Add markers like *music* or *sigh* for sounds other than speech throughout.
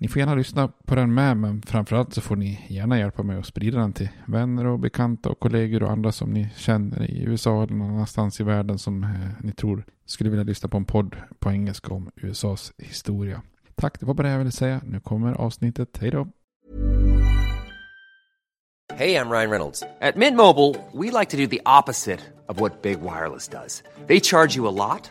Ni får gärna lyssna på den med, men framförallt så får ni gärna hjälpa mig att sprida den till vänner och bekanta och kollegor och andra som ni känner i USA eller någon annanstans i världen som eh, ni tror skulle vilja lyssna på en podd på engelska om USAs historia. Tack, det var bara det jag ville säga. Nu kommer avsnittet. Hej då! Hej, jag Ryan Reynolds. På Mint Mobile, we like to do the opposite of what Big Wireless does. They charge you a lot,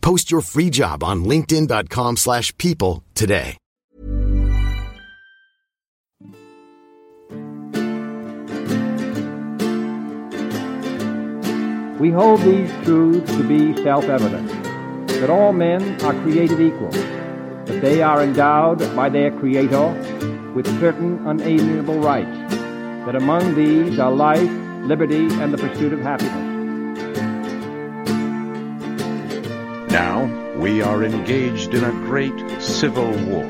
Post your free job on linkedin.com/people slash people today. We hold these truths to be self-evident, that all men are created equal, that they are endowed by their Creator with certain unalienable rights, that among these are life, liberty, and the pursuit of happiness. Now we are engaged in a great civil war,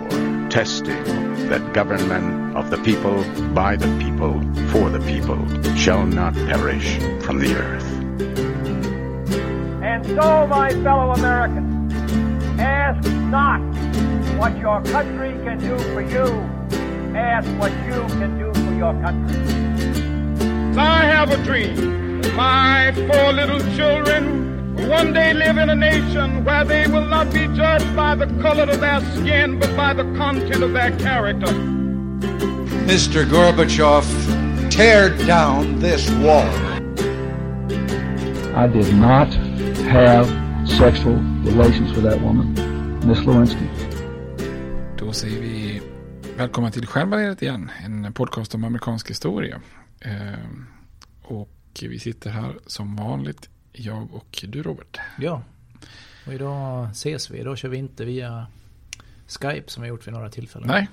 testing that government of the people, by the people, for the people, shall not perish from the earth. And so, my fellow Americans, ask not what your country can do for you. Ask what you can do for your country. I have a dream. My four little children will one day live in a nation where they will not be judged by the color of their skin, but by the content of their character. Mr. Gorbachev, tear down this wall. I did not have sexual relations with that woman, Miss Lewinsky. Då säger vi välkomna till Stjärnbaneret igen, en podcast om amerikansk historia. Eh, och vi sitter här som vanligt, jag och du Robert. Ja, och idag ses vi. Idag kör vi inte via Skype som vi gjort vid några tillfällen. Nej,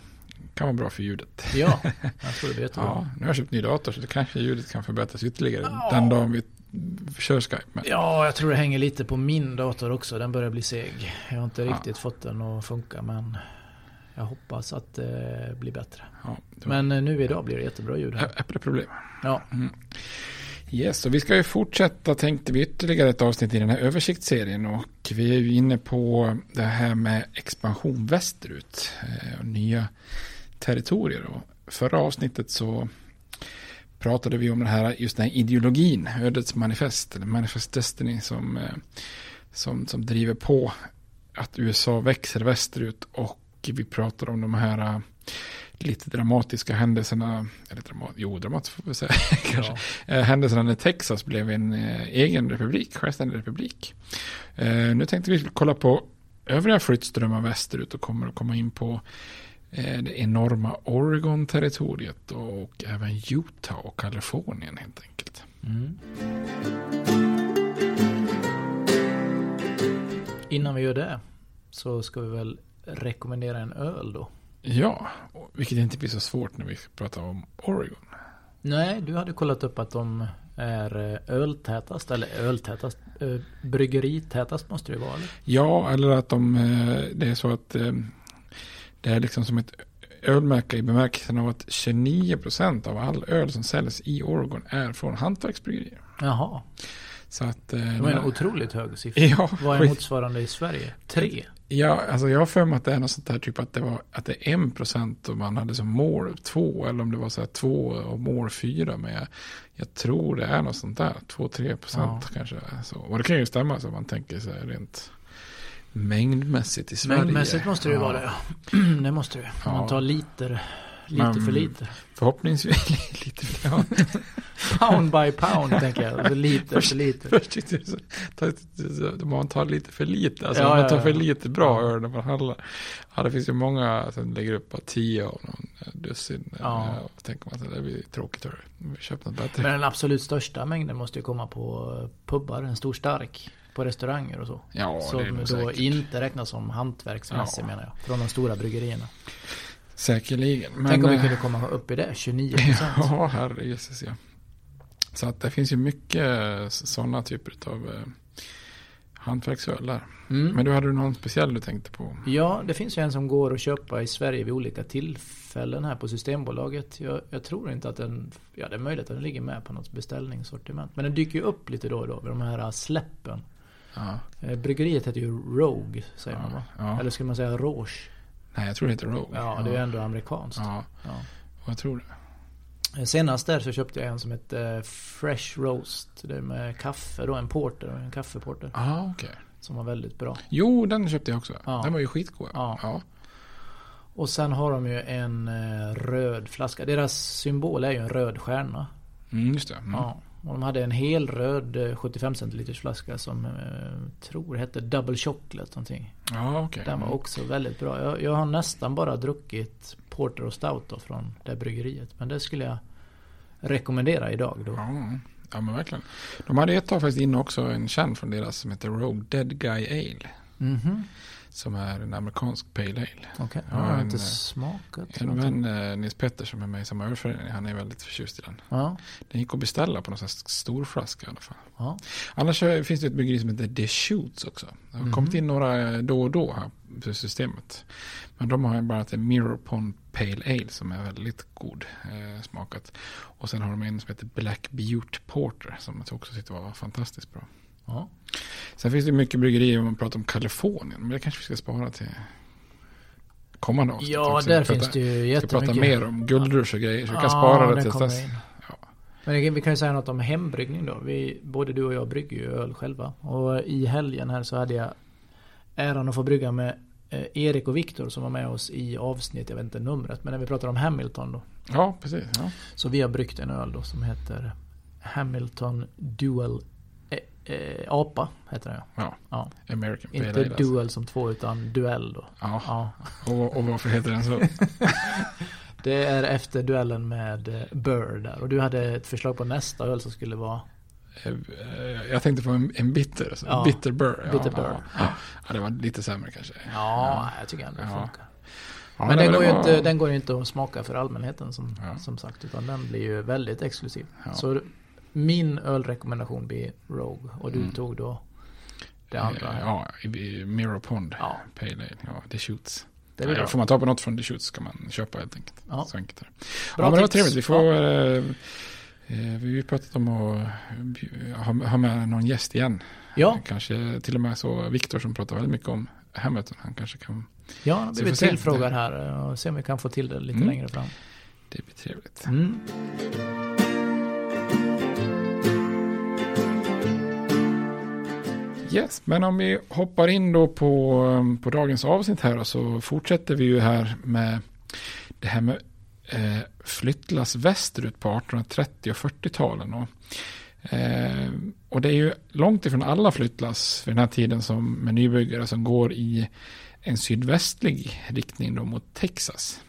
kan vara bra för ljudet. Ja, *laughs* jag tror det blir jättebra. ja, nu har jag köpt ny dator så det kanske ljudet kan förbättras ytterligare ja. den dagen vi kör Skype med. Ja, jag tror det hänger lite på min dator också. Den börjar bli seg. Jag har inte ja. riktigt fått den att funka men jag hoppas att det blir bättre. Ja, det men nu idag blir det jättebra ljud här. Äppleproblem. Ja. Mm. Yes, och vi ska ju fortsätta tänkte vi ytterligare ett avsnitt i den här översiktsserien och vi är ju inne på det här med expansion västerut eh, och nya territorier. Och förra avsnittet så pratade vi om den här, just den här ideologin, ödets manifest, eller manifest destiny som, eh, som, som driver på att USA växer västerut och vi pratade om de här eh, lite dramatiska händelserna, eller dramat, jo dramatiska får vi säga, *laughs* kanske, ja. händelserna när Texas blev en egen republik, självständig republik. Nu tänkte vi kolla på övriga flyttströmmar västerut och kommer att komma in på det enorma Oregon-territoriet och även Utah och Kalifornien helt enkelt. Mm. Innan vi gör det så ska vi väl rekommendera en öl då. Ja, vilket inte blir så svårt när vi pratar om Oregon. Nej, du hade kollat upp att de är eh, öltätast, eller öltätast, eh, bryggeritätast måste det vara eller? Ja, eller att de, eh, det är så att det är liksom som ett ölmärke i bemärkelsen av att 29% av all öl som säljs i Oregon är från hantverksbryggerier. Jaha. Så att, det var en otroligt hög siffra. *laughs* Ja, Vad är motsvarande i Sverige? Tre? Ja, alltså jag har för mig att det är något sånt där typ att det var att det är en procent och man hade som mål två eller om det var så här två och mål fyra. Men jag, jag tror det är något sånt där, två, tre procent ja. kanske. Så. Och det kan ju stämma så man tänker sig rent mängdmässigt i Sverige. Mängdmässigt måste det ju ja. vara det. *clears throat* det måste det. Om man tar liter Lite Men, för lite. Förhoppningsvis *laughs* lite för ja. Pound by pound tänker jag. Lite för lite. Först man tar lite för lite. Alltså ja, man tar för lite bra öl när man handlar. Ja, det finns ju många som lägger upp på tio av någon dussin. Ja. Och tänker man att det blir tråkigt. Vi köper något bättre. Men den absolut största mängden måste ju komma på pubbar. En stor stark på restauranger och så. Ja, som då säkert. inte räknas som hantverksmässig ja. menar jag. Från de stora bryggerierna. Säkerligen. Men, Tänk om vi eh, kunde komma upp i det, 29 *laughs* Ja, herrejösses ja. Så att det finns ju mycket sådana typer av eh, hantverksöl där. Mm. Men du hade du någon speciell du tänkte på? Ja, det finns ju en som går att köpa i Sverige vid olika tillfällen här på Systembolaget. Jag, jag, tror inte att den, ja det är möjligt att den ligger med på något beställningssortiment. Men den dyker ju upp lite då och då vid de här släppen. Ja. Eh, bryggeriet heter ju Rogue, säger ja, man va? Ja. Eller ska man säga Rouge? Nej, jag tror det heter Rogue. Ja, det är ändå amerikanskt. Ja, ja. jag tror det. Senast där så köpte jag en som hette Fresh Roast. Det är med kaffe då, en porter, en kaffeporter. Ja, ah, okej. Okay. Som var väldigt bra. Jo, den köpte jag också. Ja. Den var ju skitgod. Ja. ja. Och sen har de ju en eh, röd flaska. Deras symbol är ju en röd stjärna. Mm, just det. Mm. Ja. Och de hade en hel röd 75 eh, centiliters flaska som jag eh, tror hette Double Chocolate någonting. Ja, okay. Den var också väldigt bra. Jag, jag, har nästan bara druckit Porter och Stout då från det bryggeriet. Men det skulle jag rekommendera idag då. Ja, ja men verkligen. De hade ett tag faktiskt inne också en känd från deras som heter Rogue Dead Guy Ale. Mm -hmm. Som är en amerikansk pale ale. Okej, okay. jag har inte smakat. En vän, eh, Nils Petter som är med i samma ölförening, han är väldigt förtjust i den. Ja. Den gick att beställa på någon sån stor flaska i alla fall. Ja. Annars finns det ett bryggeri som heter The Shoots också. Det har mm. kommit in några då och då här på systemet. Men de har bara ett Mirror Pond Pale Ale som är väldigt god eh, smakat. Och sen har de en som heter Black Butte Porter som jag också tyckte var fantastiskt bra. Ja. Sen finns det mycket bryggerier om man pratar om Kalifornien. Men det kanske vi ska spara till kommande avsnitt. Ja, där prata, finns det ju jättemycket. Vi ska prata mer om guldrush och grejer. Så vi kan ja, spara det till dess. Ja. Men vi kan ju säga något om hembryggning då. Vi, både du och jag brygger ju öl själva. Och i helgen här så hade jag äran att få brygga med eh, Erik och Viktor som var med oss i avsnitt, jag vet inte numret, men när vi pratar om Hamilton då. Ja, precis. Ja. Så vi har bryggt en öl då som heter Hamilton Dual Eh, apa heter det ja. ja. American Inte Pale Ale, Duel alltså. som två utan Duell då. Ja. ja. Och, och varför heter den så? *laughs* det är efter duellen med eh, Burr där. Och du hade ett förslag på nästa öl som skulle vara eh, jag tänkte på en, en bitter, alltså. ja. bitter burr. Bitter burr. Ja. ja. det var lite sämre kanske. Ja, jag tycker ändå det funkar. Men den går, ju inte, den går ju inte att smaka för allmänheten som, som sagt. Utan den blir ju väldigt exklusiv. Så min ölrekommendation blir Rogue och du mm. tog då det andra. Ja, Mirror Pond ja. Pale Ale. Ja, The Shoots. Det ja, ja, får man ta på något från The Shoots ska man köpa helt enkelt. Ja. Så enkelt är det. Bra ja, men det var trevligt. Vi får... Ja. Eh, eh vi har pratat om att ha, ha med någon gäst igen. Ja. Kanske till och med så Viktor som pratar väldigt mycket om Hamilton. Han kanske kan... Ja, det blir tillfrågad här och se om vi kan få till det lite mm. längre fram. Det blir trevligt. Mm. Yes, men om vi hoppar in då på, på dagens avsnitt här så fortsätter vi ju här med det här med eh, flyttlass västerut på 1830 och 40-talen. Och, eh, och det är ju långt ifrån alla flyttlass för den här tiden som med nybyggare som går i en sydvästlig riktning då mot Texas.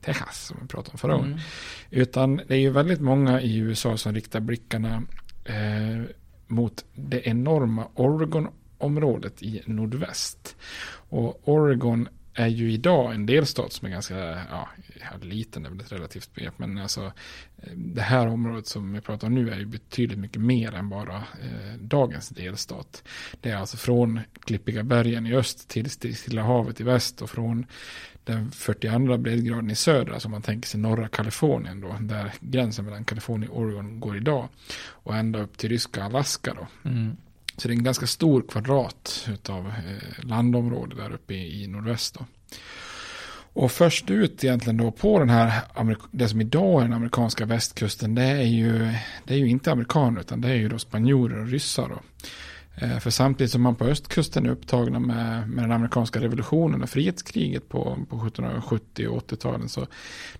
Texas som vi pratade om förra gången. Mm. Utan det är ju väldigt många i USA som riktar blickarna eh, mot det enorma Oregon-området i nordväst. Och Oregon är ju idag en delstat som är ganska ja, liten, är väl ett relativt begrepp, men alltså eh, det här området som vi pratar om nu är ju betydligt mycket mer än bara eh, dagens delstat. Det är alltså från Klippiga bergen i öst till Stilla havet i väst och från den 42 breddgraden i söder, alltså man tänker sig norra Kalifornien då, där gränsen mellan Kalifornien och Oregon går idag. Och ända upp till ryska Alaska då. Mm. Så det är en ganska stor kvadrat av eh, landområde där uppe i, i nordväst då. Och först ut egentligen då på den här, det som idag är den amerikanska västkusten, det är ju, det är ju inte amerikaner utan det är ju då spanjorer och ryssar då. Eh, för samtidigt som man på östkusten är upptagna med, med den amerikanska revolutionen och frihetskriget på, på 1770 och 80-talen så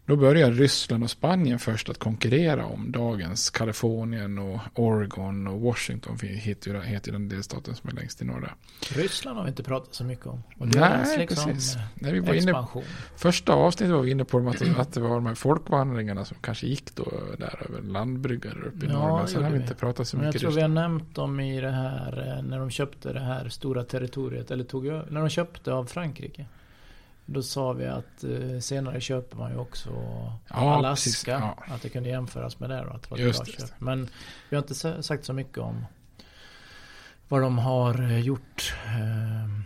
då börjar Ryssland och Spanien först att konkurrera om dagens Kalifornien och Oregon och Washington heter, heter den delstaten som är längst i norra. Ryssland har vi inte pratat så mycket om. Och Nej, liksom precis. Nej, vi var inne, första avsnittet var vi inne på att, att det var de här folkvandringarna som kanske gick då där över landbryggar uppe i ja, norr. Men sen har vi inte pratat så men mycket. Jag tror vi har nämnt dem i det här När de köpte det här stora territoriet, eller tog när de köpte av Frankrike. Då sa vi att eh, senare köper man ju också ja, Alaska. Ja. Att det kunde jämföras med det då, att det var Just det. Köp. Men vi har inte sagt så mycket om vad de har eh, gjort eh,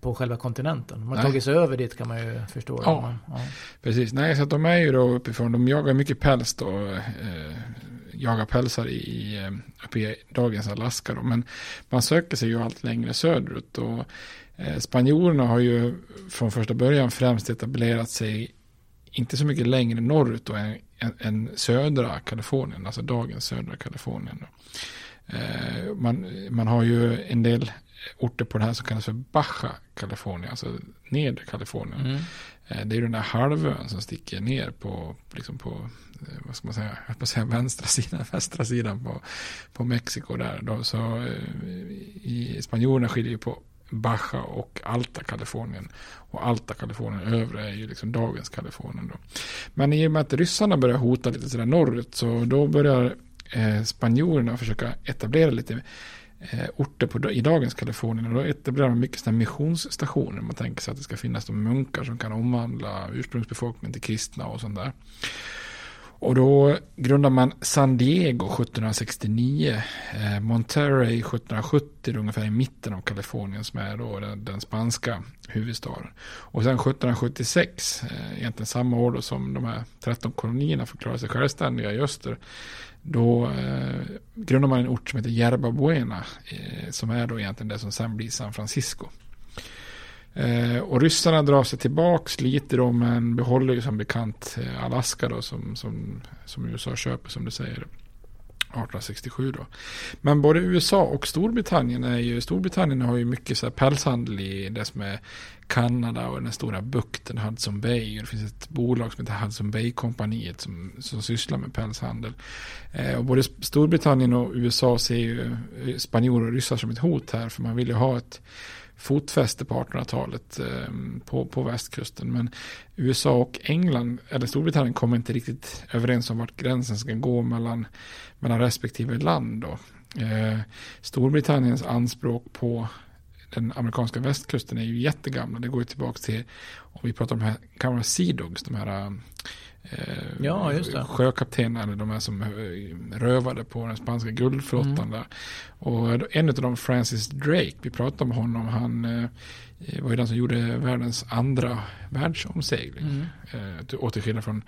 på själva kontinenten. De har Nej. tagit sig över dit kan man ju förstå. Ja, men, ja. precis. Nej, så att de är ju då uppifrån, de jagar mycket päls då. Eh, jaga pälsar i, eh, uppe i dagens Alaska. Då. Men man söker sig ju allt längre söderut. Och, eh, spanjorerna har ju från första början främst etablerat sig inte så mycket längre norrut då, än, än, södra Kalifornien, alltså dagens södra Kalifornien. Eh, man, man har ju en del orter på det här som kallas för Baja Kalifornien, alltså nedre Kalifornien. Mm. Eh, det är den där halvön som sticker ner på, liksom på Eh, vad ska man säga, jag på säga vänstra sidan, *laughs* västra sidan på, på Mexiko där. Då, så eh, i spanjorerna skiljer ju på Baja och Alta Kalifornien. Och Alta Kalifornien övre är ju liksom dagens Kalifornien då. Men i och med att ryssarna börjar hota lite sådär norrut så då börjar eh, spanjorerna försöka etablera lite eh, orter på, i dagens Kalifornien. Och då etablerar man mycket sådana missionsstationer. Man tänker sig att det ska finnas de munkar som kan omvandla ursprungsbefolkningen till kristna och sånt där. Och då grundar man San Diego 1769, eh, Monterrey 1770, ungefär i mitten av Kalifornien som är då den, den spanska huvudstaden. Och sen 1776, eh, egentligen samma år då som de här 13 kolonierna förklarade sig självständiga i öster, då eh, grundar man en ort som heter Yerba Buena, eh, som är då egentligen det som sen blir San Francisco. Eh, och ryssarna drar sig tillbaks lite då, men behåller ju som bekant eh, Alaska då, som, som, som USA köper, som du säger. 1867 då. Men både USA och Storbritannien är ju, Storbritannien har ju mycket så här pälshandel i det som är Kanada och den stora bukten Hudson Bay. Och det finns ett bolag som heter Hudson Bay-kompaniet som, som sysslar med pälshandel. Eh, och både Storbritannien och USA ser ju eh, spanjorer och ryssar som ett hot här för man vill ju ha ett fotfäste på 1800-talet eh, på, på västkusten. Men USA och England, eller Storbritannien, kommer inte riktigt överens om vart gränsen ska gå mellan, mellan respektive land. Då. Eh, Storbritanniens anspråk på den amerikanska västkusten är ju jättegamla. Det går ju tillbaka till, om vi pratar om de här gamla Sea Dogs, de här eh, Eh, ja, just det. Sjökaptenerna, eller de här som eh, rövade på den spanska guldflottan mm. där. Och en av dem, Francis Drake, vi pratade om honom, han eh, var ju den som gjorde världens andra världsomsegling. Mm. Eh, återskillnad från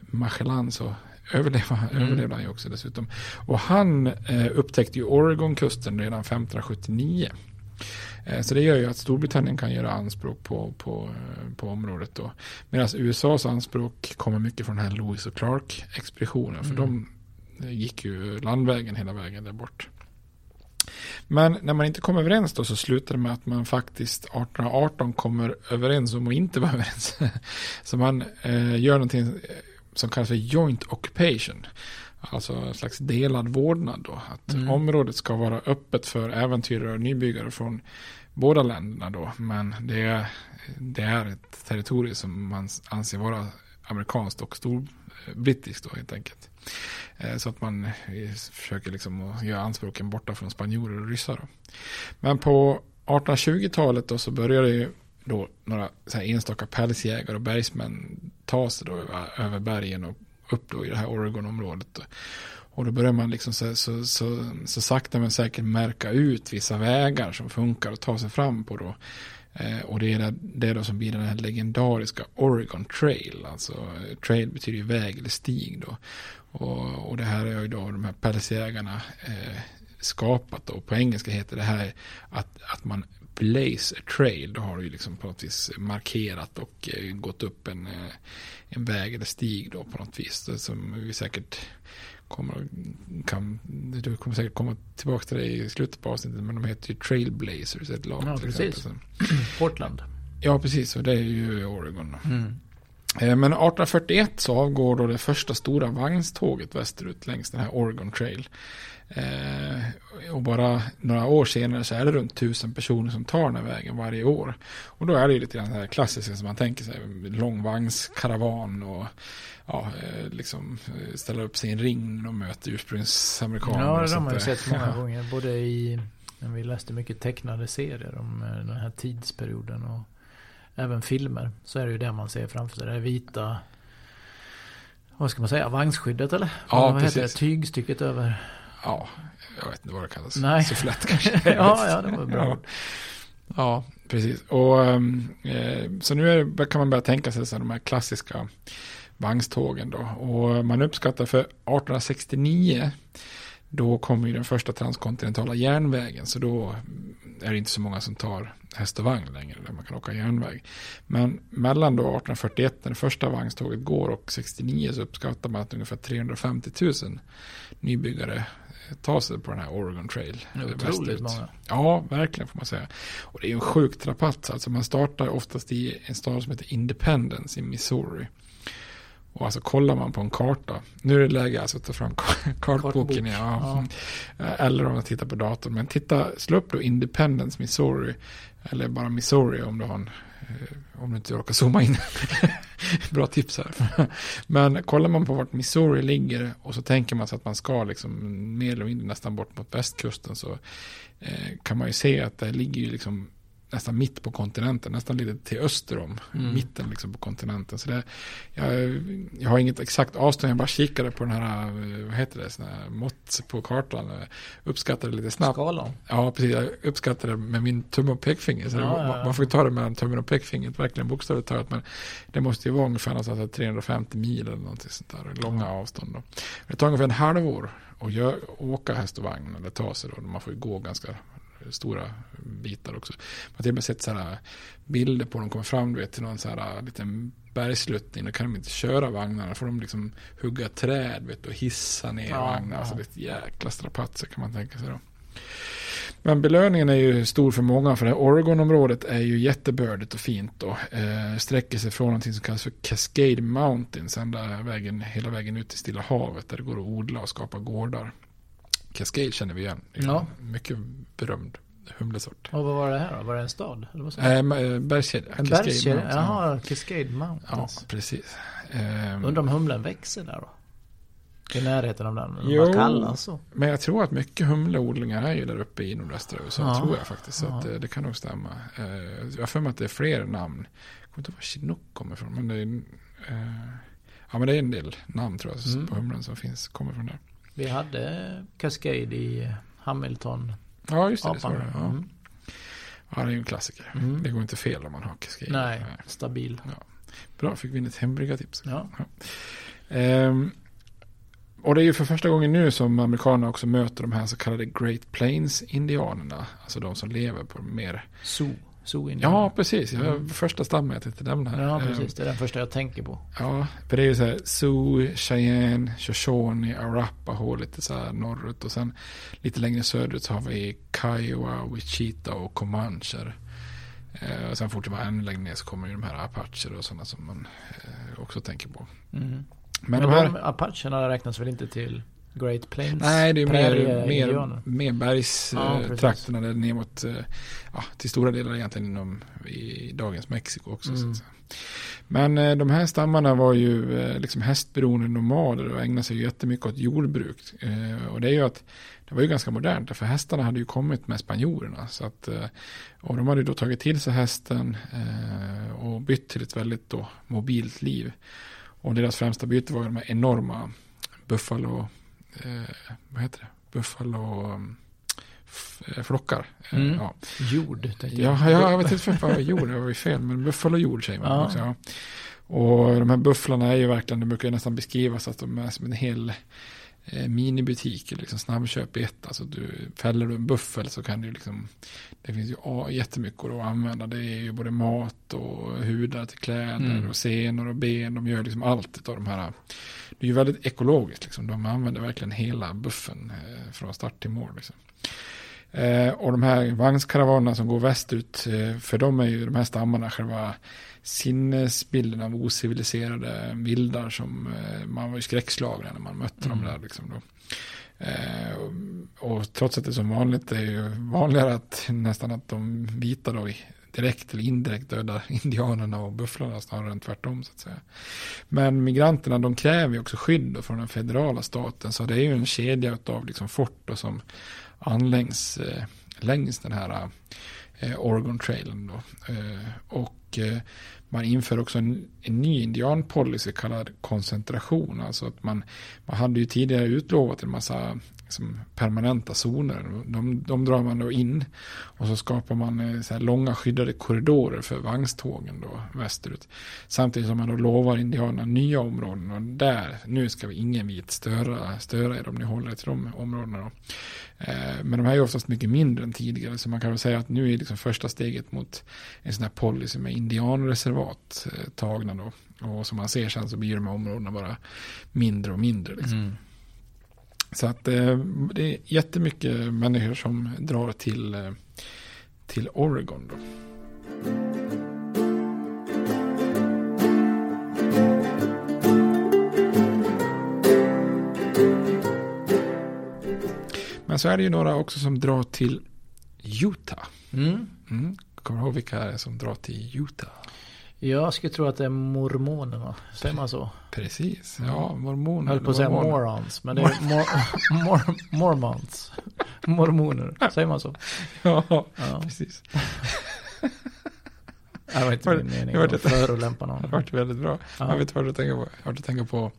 Magellan så överleva, mm. överlevde han ju också dessutom. Och han eh, upptäckte ju Oregonkusten redan 1579. Eh, så det gör ju att Storbritannien kan göra anspråk på, på, eh, på området då. Medan USAs anspråk kommer mycket från den här Lewis och Clark-expeditionen. För mm. de gick ju landvägen hela vägen där bort. Men när man inte kom överens då så slutar det med att man faktiskt 1818 kommer överens om att inte vara *laughs* överens. så man eh, gör någonting eh, som kallas för joint occupation. Alltså en slags delad vårdnad då. Att mm. området ska vara öppet för äventyrare och nybyggare från båda länderna då. Men det är, det är ett territorium som man anser vara amerikanskt och storbrittiskt då helt enkelt. Eh, så att man eh, försöker liksom göra anspråken borta från spanjorer och ryssar. Då. Men på 1820-talet då så började ju då några enstaka pälsjägare och bergsmän ta sig då över bergen och upp då i det här Oregon-området. Och då börjar man liksom så, så, så, så sakta men säkert märka ut vissa vägar som funkar att ta sig fram på då. Eh, och det är det, det då som blir den här legendariska Oregon Trail. Alltså eh, trail betyder ju väg eller stig då. Och, och det här är ju då de här pälsjägarna eh, skapat då. På engelska heter det här att, att man blaze trail. Då har du ju liksom på något vis markerat och eh, gått upp en, eh, en väg eller stig då på något vis. Som vi säkert kommer, kan, du kommer säkert komma tillbaka till det i slutet på avsnittet. Men de heter ju Trailblazers, ett lag. Ja, precis. *clears throat* Portland. Ja, precis. Och det är ju Oregon. Mm. Men 1841 så avgår då det första stora vagnståget västerut längs den här Oregon Trail. Eh, och bara några år senare så är det runt tusen personer som tar den här vägen varje år. Och då är det ju lite grann det här klassiska som man tänker sig, långvagnskaravan och ja, eh, liksom eh, ställa upp sin ring och möter ursprungsamerikaner. Ja, det har man ju sett många gånger, både i, vi läste mycket tecknade serier om eh, den här tidsperioden och även filmer. Så är det ju det man ser framför sig, det här vita vad ska man säga, vagnsskyddet eller? Ja, vad precis. heter det? Tygstycket över ja, jag vet inte vad det kallas. Nej. Sufflett kanske. *laughs* ja, ja, det var bra. Ja. ja, precis. Och eh, så nu är, kan man börja tänka sig så de här klassiska vagnstågen då. Och man uppskattar för 1869 då kommer ju den första transkontinentala järnvägen. Så då är det inte så många som tar häst och vagn längre. Där man kan åka järnväg. Men mellan då 1841 när det första vagnståget går och 69 så uppskattar man att ungefär 350 000 nybyggare ta sig på den här Oregon Trail. Otroligt många. Ja, verkligen får man säga. Och det är ju en sjuk rapatt. Alltså man startar oftast i en stad som heter Independence i Missouri. Och alltså kollar man på en karta. Nu är det läge alltså att ta fram *laughs* kartboken. Ja. ja. Eller om man tittar på datorn. Men titta, slå upp då Independence, Missouri. Eller bara Missouri om du har en eh, om du inte orkar zooma in. *laughs* *laughs* Bra tips här. *laughs* Men kollar man på vart Missouri ligger och så tänker man sig att man ska liksom mer eller mindre nästan bort mot västkusten så eh, kan man ju se att det ligger ju liksom nästan mitt på kontinenten, nästan lite till öster om, mm. mitten liksom på kontinenten. Så det, jag, jag har inget exakt avstånd, jag bara kikade på den här, vad heter det, här mått på kartan, uppskattade lite snabbt. Skalan? Ja, precis, jag uppskattade med min tumme och pekfinger. Så ja, det, ja, ja. Man får ta det mellan tummen och pekfingret, verkligen bokstavligt talat, men det måste ju vara ungefär någonstans 350 mil eller någonting sånt där, långa avstånd. Då. Det tar ungefär en halvår att gör, åka häst och vagn eller ta sig då, man får ju gå ganska stora bitar också. Man har till och med sett sådana bilder på dem kommer fram du vet, till någon så här liten bergsluttning. Då kan de inte köra vagnarna. Då får de liksom hugga träd vet, och hissa ner ja, vagnar. Ja. Alltså det är ett jäkla strapatser kan man tänka sig då. Men belöningen är ju stor för många för det här Oregon-området är ju jättebördigt och fint då. Eh, sträcker sig från någonting som kallas för Cascade Mountains ända vägen, hela vägen ut till Stilla havet där det går att odla och skapa gårdar. Cascade känner vi igen. Ja. Mycket berömd humlesort. Och vad var det här då? Var det en stad? Äh, Bergskedja. En bergskedja? Jaha, Cascade Mountains. Ja, precis. Um, Undrar om humlen växer där då? I närheten av den? Jo, kallas så. men jag tror att mycket humleodlingar är ju där uppe i nordvästra USA. Ja. Tror jag faktiskt. Så ja. det, det, kan nog stämma. Uh, jag har för mig att det är fler namn. Jag kommer inte ihåg var Chinook kommer ifrån. Men det är, uh, ja, men det är en del namn tror jag mm. på humlen som finns, kommer från där. Vi hade Cascade i Hamilton. Ja, just det. det, det ja. Mm. ja, det är ju en klassiker. Mm. Det går inte fel om man har Cascade. Nej, Nej. stabil. Ja. Bra, fick vi in ett hembryggartips. Ja. ja. Ehm, och det är ju för första gången nu som amerikanerna också möter de här så kallade Great Plains-indianerna. Alltså de som lever på mer... Zoo. Ja, precis. Mm. Första stammen jag tänkte nämna. Ja, precis. Det är den första jag tänker på. Ja, för det är ju så här Sioux, Cheyenne, Shoshone, Arapaho lite så här norrut. Och sen lite längre söderut så har vi Kiowa, Wichita och Comancher. Eh, och sen fortsätter man ännu längre ner så kommer ju de här apacher och sådana som man eh, också tänker på. Mm. Men, Men de här... apacherna räknas väl inte till Great Plains? Nej, det är mer, mer, mer Ja, där ner mot, eh, ja, till stora delar egentligen inom i dagens Mexiko också. Så Mm. Men eh, de här stammarna var ju eh, liksom hästberoende nomader och ägnade sig ju jättemycket åt jordbruk. Och det är ju att det var ju ganska modernt, för hästarna hade ju kommit med spanjorerna. Så att, och de hade då tagit till sig hästen och bytt till ett väldigt då mobilt liv. Och deras främsta byte var de här enorma buffalo, eh, vad heter det? Buffalo um, eh, flockar. Eh, Mm. Ja. Jord, Ja, ja, jag vet inte varför jag gjorde det, var ju fel, men buffalo jord säger man Ja. också. Ja. Och de här bufflarna är ju verkligen, det brukar ju nästan beskrivas att de är som en hel eh, minibutik, liksom snabbköp i ett. Alltså du, fäller du en buffel så kan du liksom, det finns ju jättemycket att använda. Det är ju både mat och hudar till kläder Mm. och senor och ben. De gör liksom allt av de här. Det är ju väldigt ekologiskt liksom. De använder verkligen hela buffen eh, från start till mål. Liksom. Eh, och de här vagnskaravanerna som går västerut, eh, för dem är ju de här stammarna själva sinnesbilden av ociviliserade vildar som eh, man var ju skräckslagen när man mötte dem Mm. där. Liksom då. Eh, och, och trots att det är som vanligt det är ju vanligare att nästan att de vita då i- direkt eller indirekt dödar *laughs* indianerna och bufflarna snarare än tvärtom så att säga. Men migranterna de kräver ju också skydd från den federala staten så det är ju en kedja av liksom fort som anlängs eh, längs den här eh, Oregon trailen då. Eh, och eh, man inför också en, en ny indianpolicy kallad koncentration. Alltså att man, man hade ju tidigare utlovat en massa liksom, permanenta zoner. De, de drar man då in och så skapar man eh, så här långa skyddade korridorer för vagnstågen då västerut. Samtidigt som man då lovar indianerna nya områden och där, nu ska vi ingen vit störa, störa er om ni håller er till de områdena då. Eh, Men de här är oftast mycket mindre än tidigare så man kan väl säga att nu är liksom första steget mot en sån här policy med indianreservat eh, tagna då. Och som man ser sen så blir de här områdena bara mindre och mindre. Liksom. Mm. Så att eh, det är jättemycket människor som drar till, eh, till Oregon då. Men så är det ju några också som drar till Utah. Mm. Mm. Kommer du ihåg vilka som drar till Utah? Jag skulle tro att det är mormonerna. Säger man så? Precis, ja, mormoner. Jag höll på att säga morons. Men det är mor, mor, *laughs* mormons. Mormoner. Säger man så? Ja, Ja. precis. *laughs* Det var inte min mening det var att förolämpa Det någon. varit väldigt bra. Ja. Jag vet vad du tänker på. Jag har tänka på.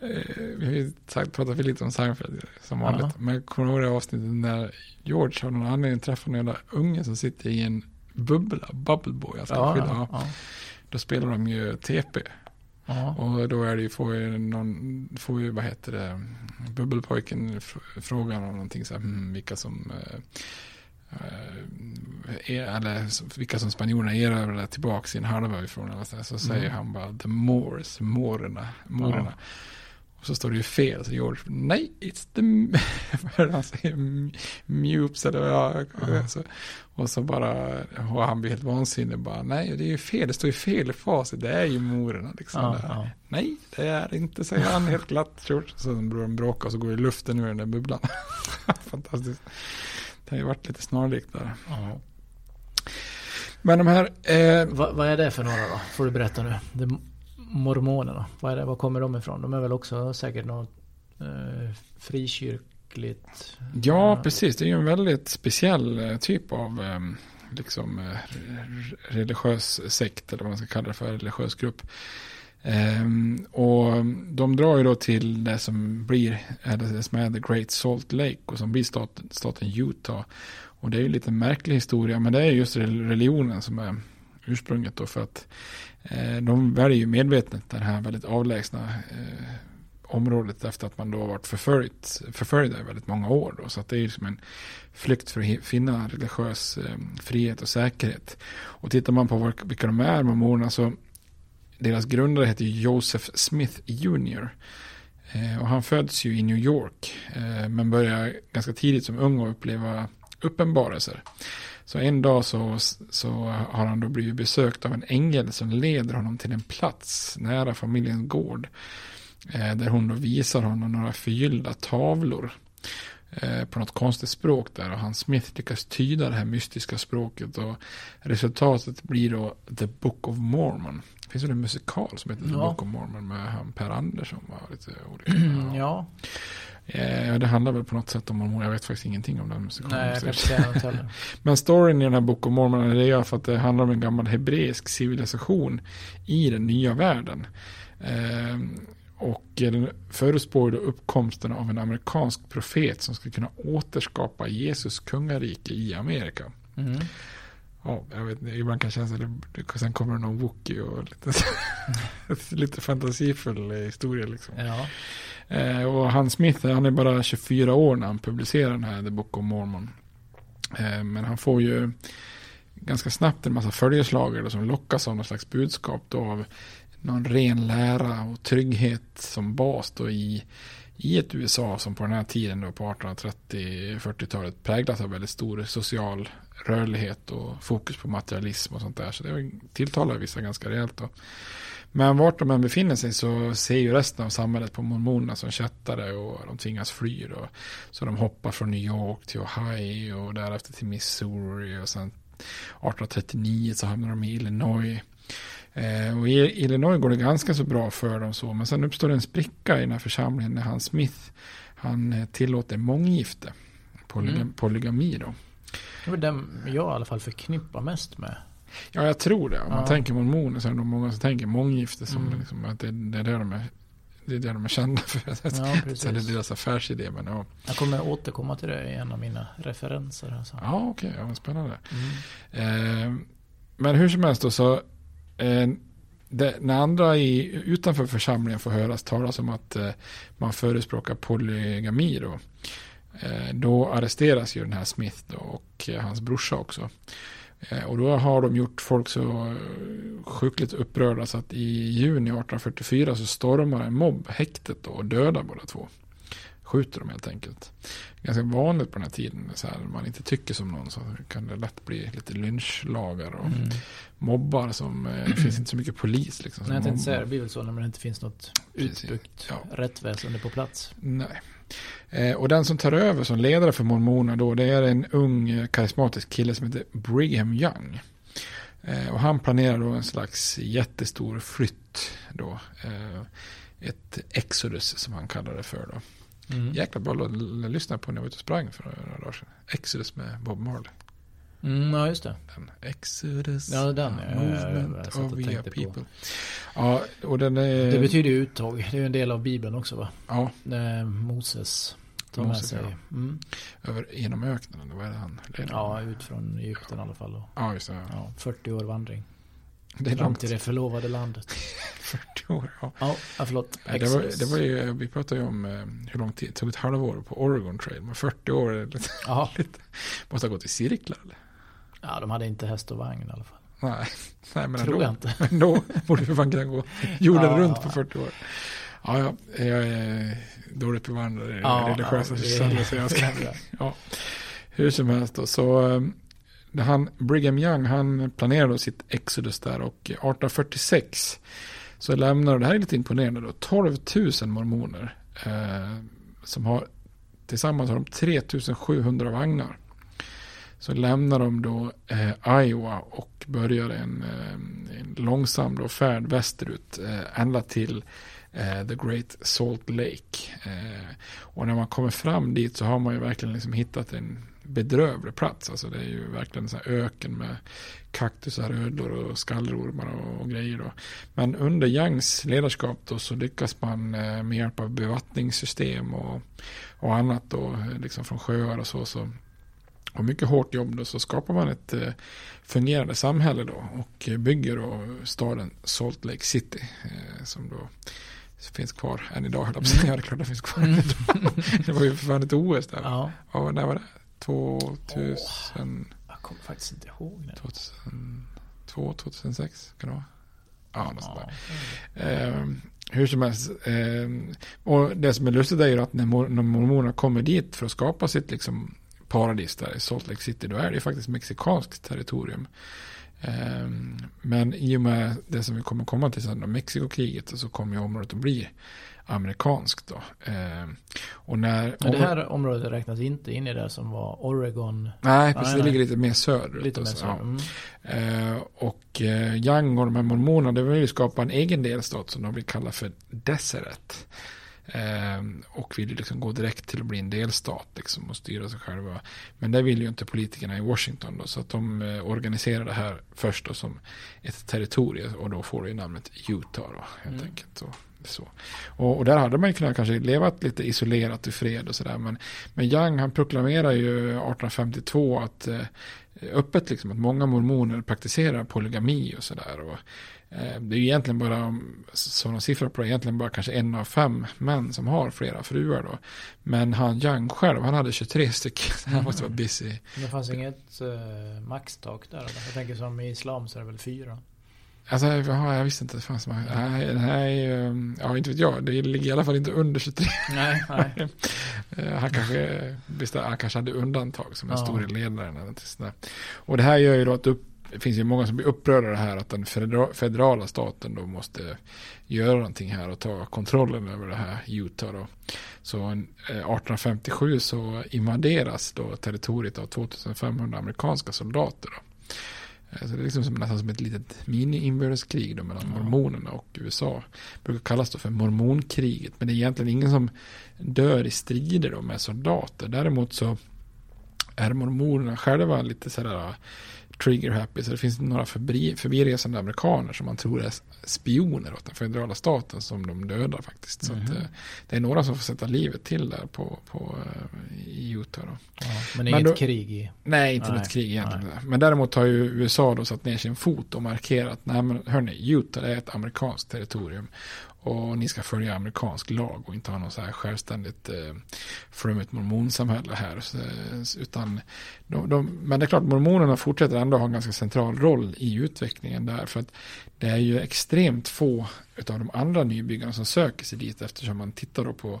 Eh, vi har ju sagt, pratat för lite om Seinfeld som Ja. vanligt. Men kommer du ihåg det avsnittet när George av någon anledning träffar en jävla unge som sitter i en bubbla, bubble boy. Alltså, Ja, ja, ja, ja. Då spelar de ju TP. Ja. Och då är det ju, får ju någon, får ju, vad heter det, bubbelpojken fr- frågan om någonting så här, hmm, vilka som, eh, eh, är, eller vilka som spanjorerna erövrade tillbaka sin halva ifrån. Eller så, här. så säger Mm. han bara, the Moors, morerna, morerna. Och så står det ju fel, så George, nej, it's the, *laughs* vad han säger, Mupes eller ja, Ja. så, och så bara, och han blir helt vansinnig bara, nej, det är ju fel, det står ju fel i facit, det är ju morerna liksom. Ja, ja. Nej, det är det inte, säger han helt glatt. Så börjar de bråka och så går det i luften ur den där bubblan. *laughs* Fantastiskt. Det har ju varit lite snarlikt där. Ja. Men de här, eh, Va, vad är det för några då? Får du berätta nu. Det, mormonerna. Vad är det? Var kommer de ifrån? De är väl också säkert något eh, frikyrkligt. ja eh, precis, det är ju en väldigt speciell eh, typ av eh, liksom eh, religiös sekt, eller vad man ska kalla det för, religiös grupp. Ehm, och de drar ju då till det som blir, eller det som är The Great Salt Lake och som blir staten, staten Utah. Och det är ju lite märklig historia, men det är just rel- religionen som är ursprunget då för att eh, de väljer ju medvetet det här väldigt avlägsna eh, området efter att man då varit förföljt, förföljda i väldigt många år. Då. Så att det är ju som en flykt för att finna religiös eh, frihet och säkerhet. Och tittar man på vilka de är, mormonerna, så deras grundare heter ju Joseph Smith Jr. Eh, och han föds ju i New York, eh, men börjar ganska tidigt som ung att uppleva uppenbarelser. Så en dag så, så har han då blivit besökt av en ängel som leder honom till en plats nära familjens gård. Eh, där hon då visar honom några förgyllda tavlor eh, på något konstigt språk där och han Smith lyckas tyda det här mystiska språket och resultatet blir då The Book of Mormon. Det finns väl en musikal som heter The Ja. Book of Mormon med han Per Andersson var lite olika. *clears throat* Ja, Eh, det handlar väl på något sätt om mormon. Jag vet faktiskt ingenting om den musikalen. nej jag kan inte säga något heller. *laughs* Men storyn i den här Book of Mormon är alla fall att det handlar om en gammal hebreisk civilisation i den nya världen. Eh, och den förutspår uppkomsten av en amerikansk profet som ska kunna återskapa Jesus kungarike i Amerika. Mm. Ja, jag vet inte, ibland kan kännas att sen kommer det någon wookie och lite, *laughs* lite fantasifull historia liksom. Ja. Eh, och han Smith, han är bara 24 år när han publicerar den här The Book of Mormon. Eh, men han får ju ganska snabbt en massa följeslagare som lockas av någon slags budskap då av någon ren lära och trygghet som bas då i, i ett USA som på den här tiden då på 1830-40-talet präglas av väldigt stor social rörlighet och fokus på materialism och sånt där. Så det tilltalar vissa ganska rejält då. Men vart de än befinner sig så ser ju resten av samhället på mormonerna som kättare och de tvingas fly då. Så de hoppar från New York till Ohio och därefter till Missouri och sen 1839 så hamnar de i Illinois. Eh, och i Illinois går det ganska så bra för dem så, men sen uppstår en spricka i den här församlingen när han Smith, han eh, tillåter månggifte, polyga, Mm. polygami då. Det var den jag i alla fall förknippar mest med. Ja, jag tror det. Om man Ja. tänker mormoner så är det nog många som tänker månggifte som Mm. liksom, att det, det är det de är det är det de är kända för. *laughs* Ja, det är deras affärsidé. Men ja, Jag kommer återkomma till det i en av mina referenser. Alltså. ja okej, ja, vad spännande. Mm. Eh, men hur som helst då så eh, det, när andra i, utanför församlingen får höras talas om att eh, man förespråkar polygami då. Eh, då arresteras ju den här Smith då, och eh, hans brorsa också. Eh, och då har de gjort folk så eh, sjukligt upprörda så att i juni 1844 så stormar en mobb häktet då och dödar båda två. Skjuter dem helt enkelt. Ganska vanligt på den här tiden. Så här, man inte tycker som någon så kan det lätt bli lite lynchlagar och Mm. mobbar som eh, det finns inte så mycket polis. Liksom, som Nej, jag tänkte säga det blir väl så när det inte finns något Precis. utbyggt Ja. rättsväsende på plats. Nej. Eh, och den som tar över som ledare för mormonerna då, det är en ung eh, karismatisk kille som heter Brigham Young. Eh, och han planerar då en slags jättestor flytt då. Eh, ett exodus som han kallar det för då. Mm. Jäkla bra låt att lyssna på när jag var ute och sprang för några dagar sedan. Exodus med Bob Marley. Mm, ja, just det. Den Exodus. Ja, den, ja, ja, ja, movement jag och of på. people. Ja, och den är... Det betyder ju uttåg. Det är ju en del av Bibeln också va? Ja, Moses tar med sig. ja. Mm. över, genom öknen. Vad är det han leder? Ja, ut från Egypten i alla fall. Och, ja just det. Ja. ja, 40 år vandring. Det är långt. till det förlovade landet. *laughs* 40 år. Ja. Ja, ja, förlåt. Det, var, det var ju, vi pratade ju om eh, hur lång tid det tog ett halvår på Oregon Trail. Men 40 år är lite, Ja. *laughs* lite, måste ha gått i cirklar eller? ja, de hade inte häst och vagn i alla fall. Nej, *laughs* nej men Tror ändå. jag inte. Men då borde vi fan kunna gå jorden Ja. runt på 40 år. Ja, ja, jag är dåligt bevandrad i Ja, religiösa källor. Så jag ska, ja, hur som helst då. Så eh, det han, Brigham Young, han planerade sitt Exodus där och 1846 så lämnar, och det här är lite imponerande då, 12 000 mormoner eh, som har tillsammans har de 3700 vagnar. Så lämnar de då eh, Iowa och börjar en, eh, en långsam då färd västerut eh, ända till eh, The Great Salt Lake. Eh, och när man kommer fram dit så har man ju verkligen liksom hittat en bedrövlig plats. Alltså det är ju verkligen en öken med kaktusar, ödlor och skallrormar och, och grejer. Då. Men under Youngs ledarskap då så lyckas man eh, med hjälp av bevattningssystem och, och annat då, liksom från sjöar och så, så och mycket hårt jobb då så skapar man ett eh, fungerande samhälle då och bygger då staden Salt Lake City eh, som då finns kvar än idag höll jag på att säga. *laughs* Det är klart det finns kvar idag. *laughs* Det var ju för fan ett OS där. Ja, Ja, när var det? 2000, jag kommer faktiskt inte ihåg det. 2002, 2006 kan det vara? Ja, något sånt där. Eh, hur som helst. Eh, och det som är lustigt är ju att när, mor- när mormonerna kommer dit för att skapa sitt liksom, paradis där i Salt Lake City, då är det ju faktiskt mexikanskt territorium. Eh, men i och med det som vi kommer komma till sen, Mexikokriget, så kommer ju området att bli amerikanskt då. Eh, och när, Men det här området räknas inte in i det som var Oregon? Nej, precis. Det ligger lite mer söderut. Lite mer söderut. Ja. Mm. Eh, och eh, Young och de här mormonerna, de vill ju skapa en egen delstat som de vill kalla för Deseret. Eh, och vill liksom gå direkt till att bli en delstat liksom, och styra sig själva. Men det vill ju inte politikerna i Washington då, så att de eh, organiserar det här först då som ett territorium och då får det ju namnet Utah då, helt mm. enkelt. Och, så. Och, och, där hade man ju kunnat kanske leva lite isolerat i fred och sådär. Men, men Young han proklamerar ju 1852 att eh, öppet liksom att många mormoner praktiserar polygami och sådär. Eh, det är ju egentligen bara, sådana siffror på det, egentligen bara kanske en av fem män som har flera fruar då. Men han Young själv, han hade 23 stycken. *laughs* Han måste vara busy. Det fanns inget eh, maxtak där? Eller? Jag tänker som i islam så är det väl fyra? Alltså, ja, jag visste inte fanns max. Nej, nej, ja, inte vet jag. Det ligger i alla fall inte under 23. Nej, nej. *laughs* Eh, han kanske, han kanske hade undantag som en ja. stor ledare. Och det här gör ju då att upp, det finns ju många som blir upprörda det här att den federala staten då måste göra någonting här och ta kontrollen över det här Utah då. Så 1857 eh, så invaderas då territoriet av 2500 amerikanska soldater då. Eh, så det är liksom som, nästan som ett litet mini-inbördeskrig mellan mormonerna och USA. Det brukar kallas då för mormonkriget. Men det är egentligen ingen som dör i strider då med soldater. Däremot så är mormonerna själva lite sådär trigger happy. Så det finns några förbi, förbiresande amerikaner som man tror är spioner åt den federala staten som de dödar faktiskt. Så mm -hmm. att, mhm. det är några som får sätta livet till där på, på eh, i Utah. Ja, men inget då, krig i? Nej, inte nej, något krig egentligen. Nej. Men däremot har ju USA då satt ner sin fot och markerat, nej men hörni, Utah är ett amerikanskt territorium. Och ni ska följa amerikansk lag och inte ha något så här självständigt eh, flummigt mormonsamhälle här. Så, eh, utan de, de, men det är klart, mormonerna fortsätter ändå ha en ganska central roll i utvecklingen där. För att det är ju extremt få av de andra nybyggarna som söker sig dit eftersom man tittar då på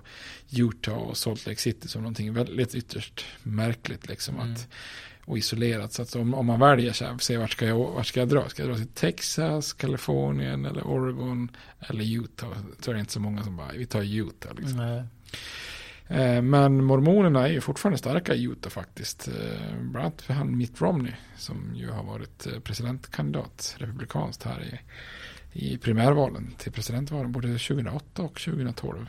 Utah och Salt Lake City som någonting väldigt ytterst märkligt. Liksom, mm. att och isolerat. Så att om, om man väljer så här, se vart ska, jag, vart ska jag dra? Ska jag dra till Texas, Kalifornien eller Oregon eller Utah? Så är det inte så många som bara, vi tar Utah. Liksom. Eh, men mormonerna är ju fortfarande starka i Utah faktiskt. Eh, bland annat för han Mitt Romney som ju har varit eh, presidentkandidat republikanskt här i, i primärvalen till presidentvalen både 2008 och 2012.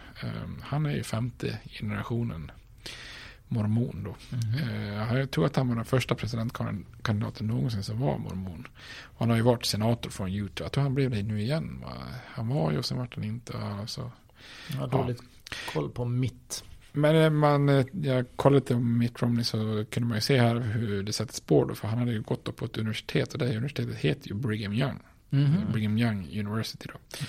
Han är ju femte generationen mormon då. Mm. Jag tror att han var den första presidentkandidaten någonsin som var mormon. Och han har ju varit senator från Utah. Jag tror han blev det nu igen. Han var ju och sen vart han inte. Alltså, jag har dåligt ja. koll på mitt. Men eh, man, eh, jag kollade lite om Mitt Romney så kunde man ju se här hur det sätter spår då. För han hade ju gått på ett universitet och det universitetet heter ju Brigham Young. Mm -hmm. Brigham Young University då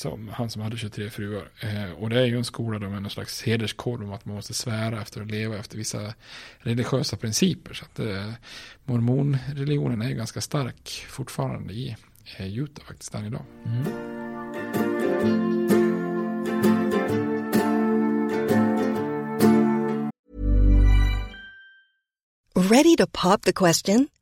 som han som hade 23 fruar. Eh, och det är ju en skola då med någon slags hederskod om att man måste svära efter att leva efter vissa religiösa principer. Så att eh, mormonreligionen är ju ganska stark fortfarande i eh, Utah faktiskt än idag. Mm. Ready to pop the question?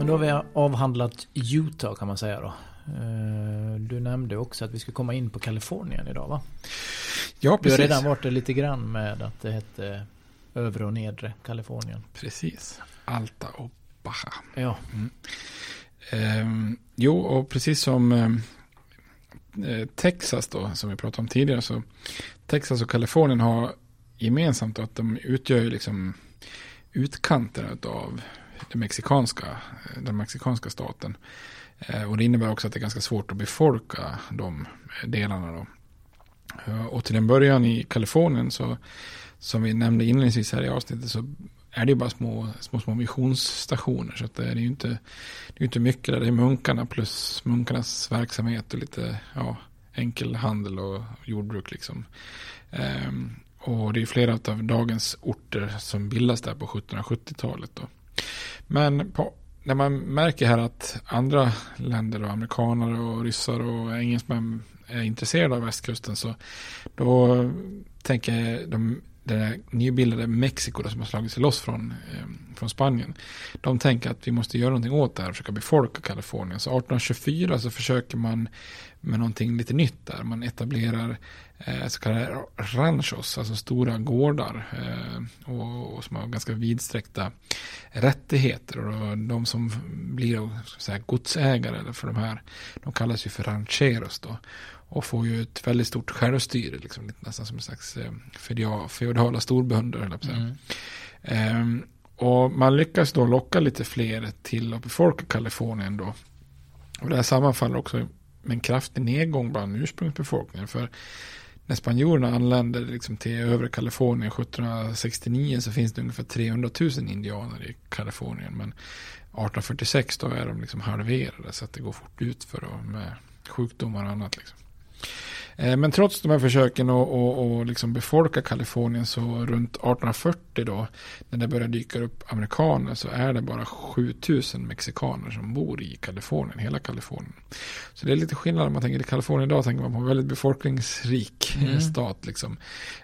Men då har vi avhandlat Utah kan man säga då. Eh, du nämnde också att vi ska komma in på Kalifornien idag va? Ja, precis. Du har redan varit lite grann med att det hette övre och nedre Kalifornien. Precis. Alta och Baja. Ja. Mm. Ehm, jo, och precis som ehm, eh, Texas då, som vi pratade om tidigare, så Texas och Kalifornien har gemensamt att de utgör liksom utkanterna av den mexikanska, den mexikanska staten. Eh, och det innebär också att det är ganska svårt att befolka de delarna då. Eh, och till en början i Kalifornien så, som vi nämnde inledningsvis här i avsnittet, så är det ju bara små, små, små missionsstationer. Så det är ju inte, det är inte mycket där. Det är munkarna plus munkarnas verksamhet och lite ja, enkel handel och jordbruk liksom. Ehm, och det är flera av dagens orter som bildas där på 1770-talet. Då. Men på, när man märker här att andra länder och amerikaner och ryssar och engelsmän är intresserade av västkusten så då tänker de det där nybildade Mexiko som har slagit sig loss från, eh, från Spanien. De tänker att vi måste göra någonting åt det här och försöka befolka Kalifornien. Så 1824 så försöker man med någonting lite nytt där. Man etablerar eh, så kallade ranchos, alltså stora gårdar. Eh, och, och, som har ganska vidsträckta rättigheter. Och de som blir här, godsägare för de här, de kallas ju för rancheros då. Och får ju ett väldigt stort självstyre, liksom, nästan som en slags eh, feodala storbönder. Mm. Ehm, och man lyckas då locka lite fler till att befolka Kalifornien då. Och det här sammanfaller också med en kraftig nedgång bland ursprungsbefolkningen. För när spanjorerna anländer liksom till övre Kalifornien 1769 så finns det ungefär 300 000 indianer i Kalifornien. Men 1846 då är de liksom halverade så att det går fort ut för dem med sjukdomar och annat. Liksom. Eh, men trots de här försöken att och, och liksom befolka Kalifornien så runt 1840 då när det börjar dyka upp amerikaner så är det bara 7000 mexikaner som bor i Kalifornien, hela Kalifornien. Så det är lite skillnad om man tänker i Kalifornien idag tänker man på en väldigt befolkningsrik eh, mm. stat liksom.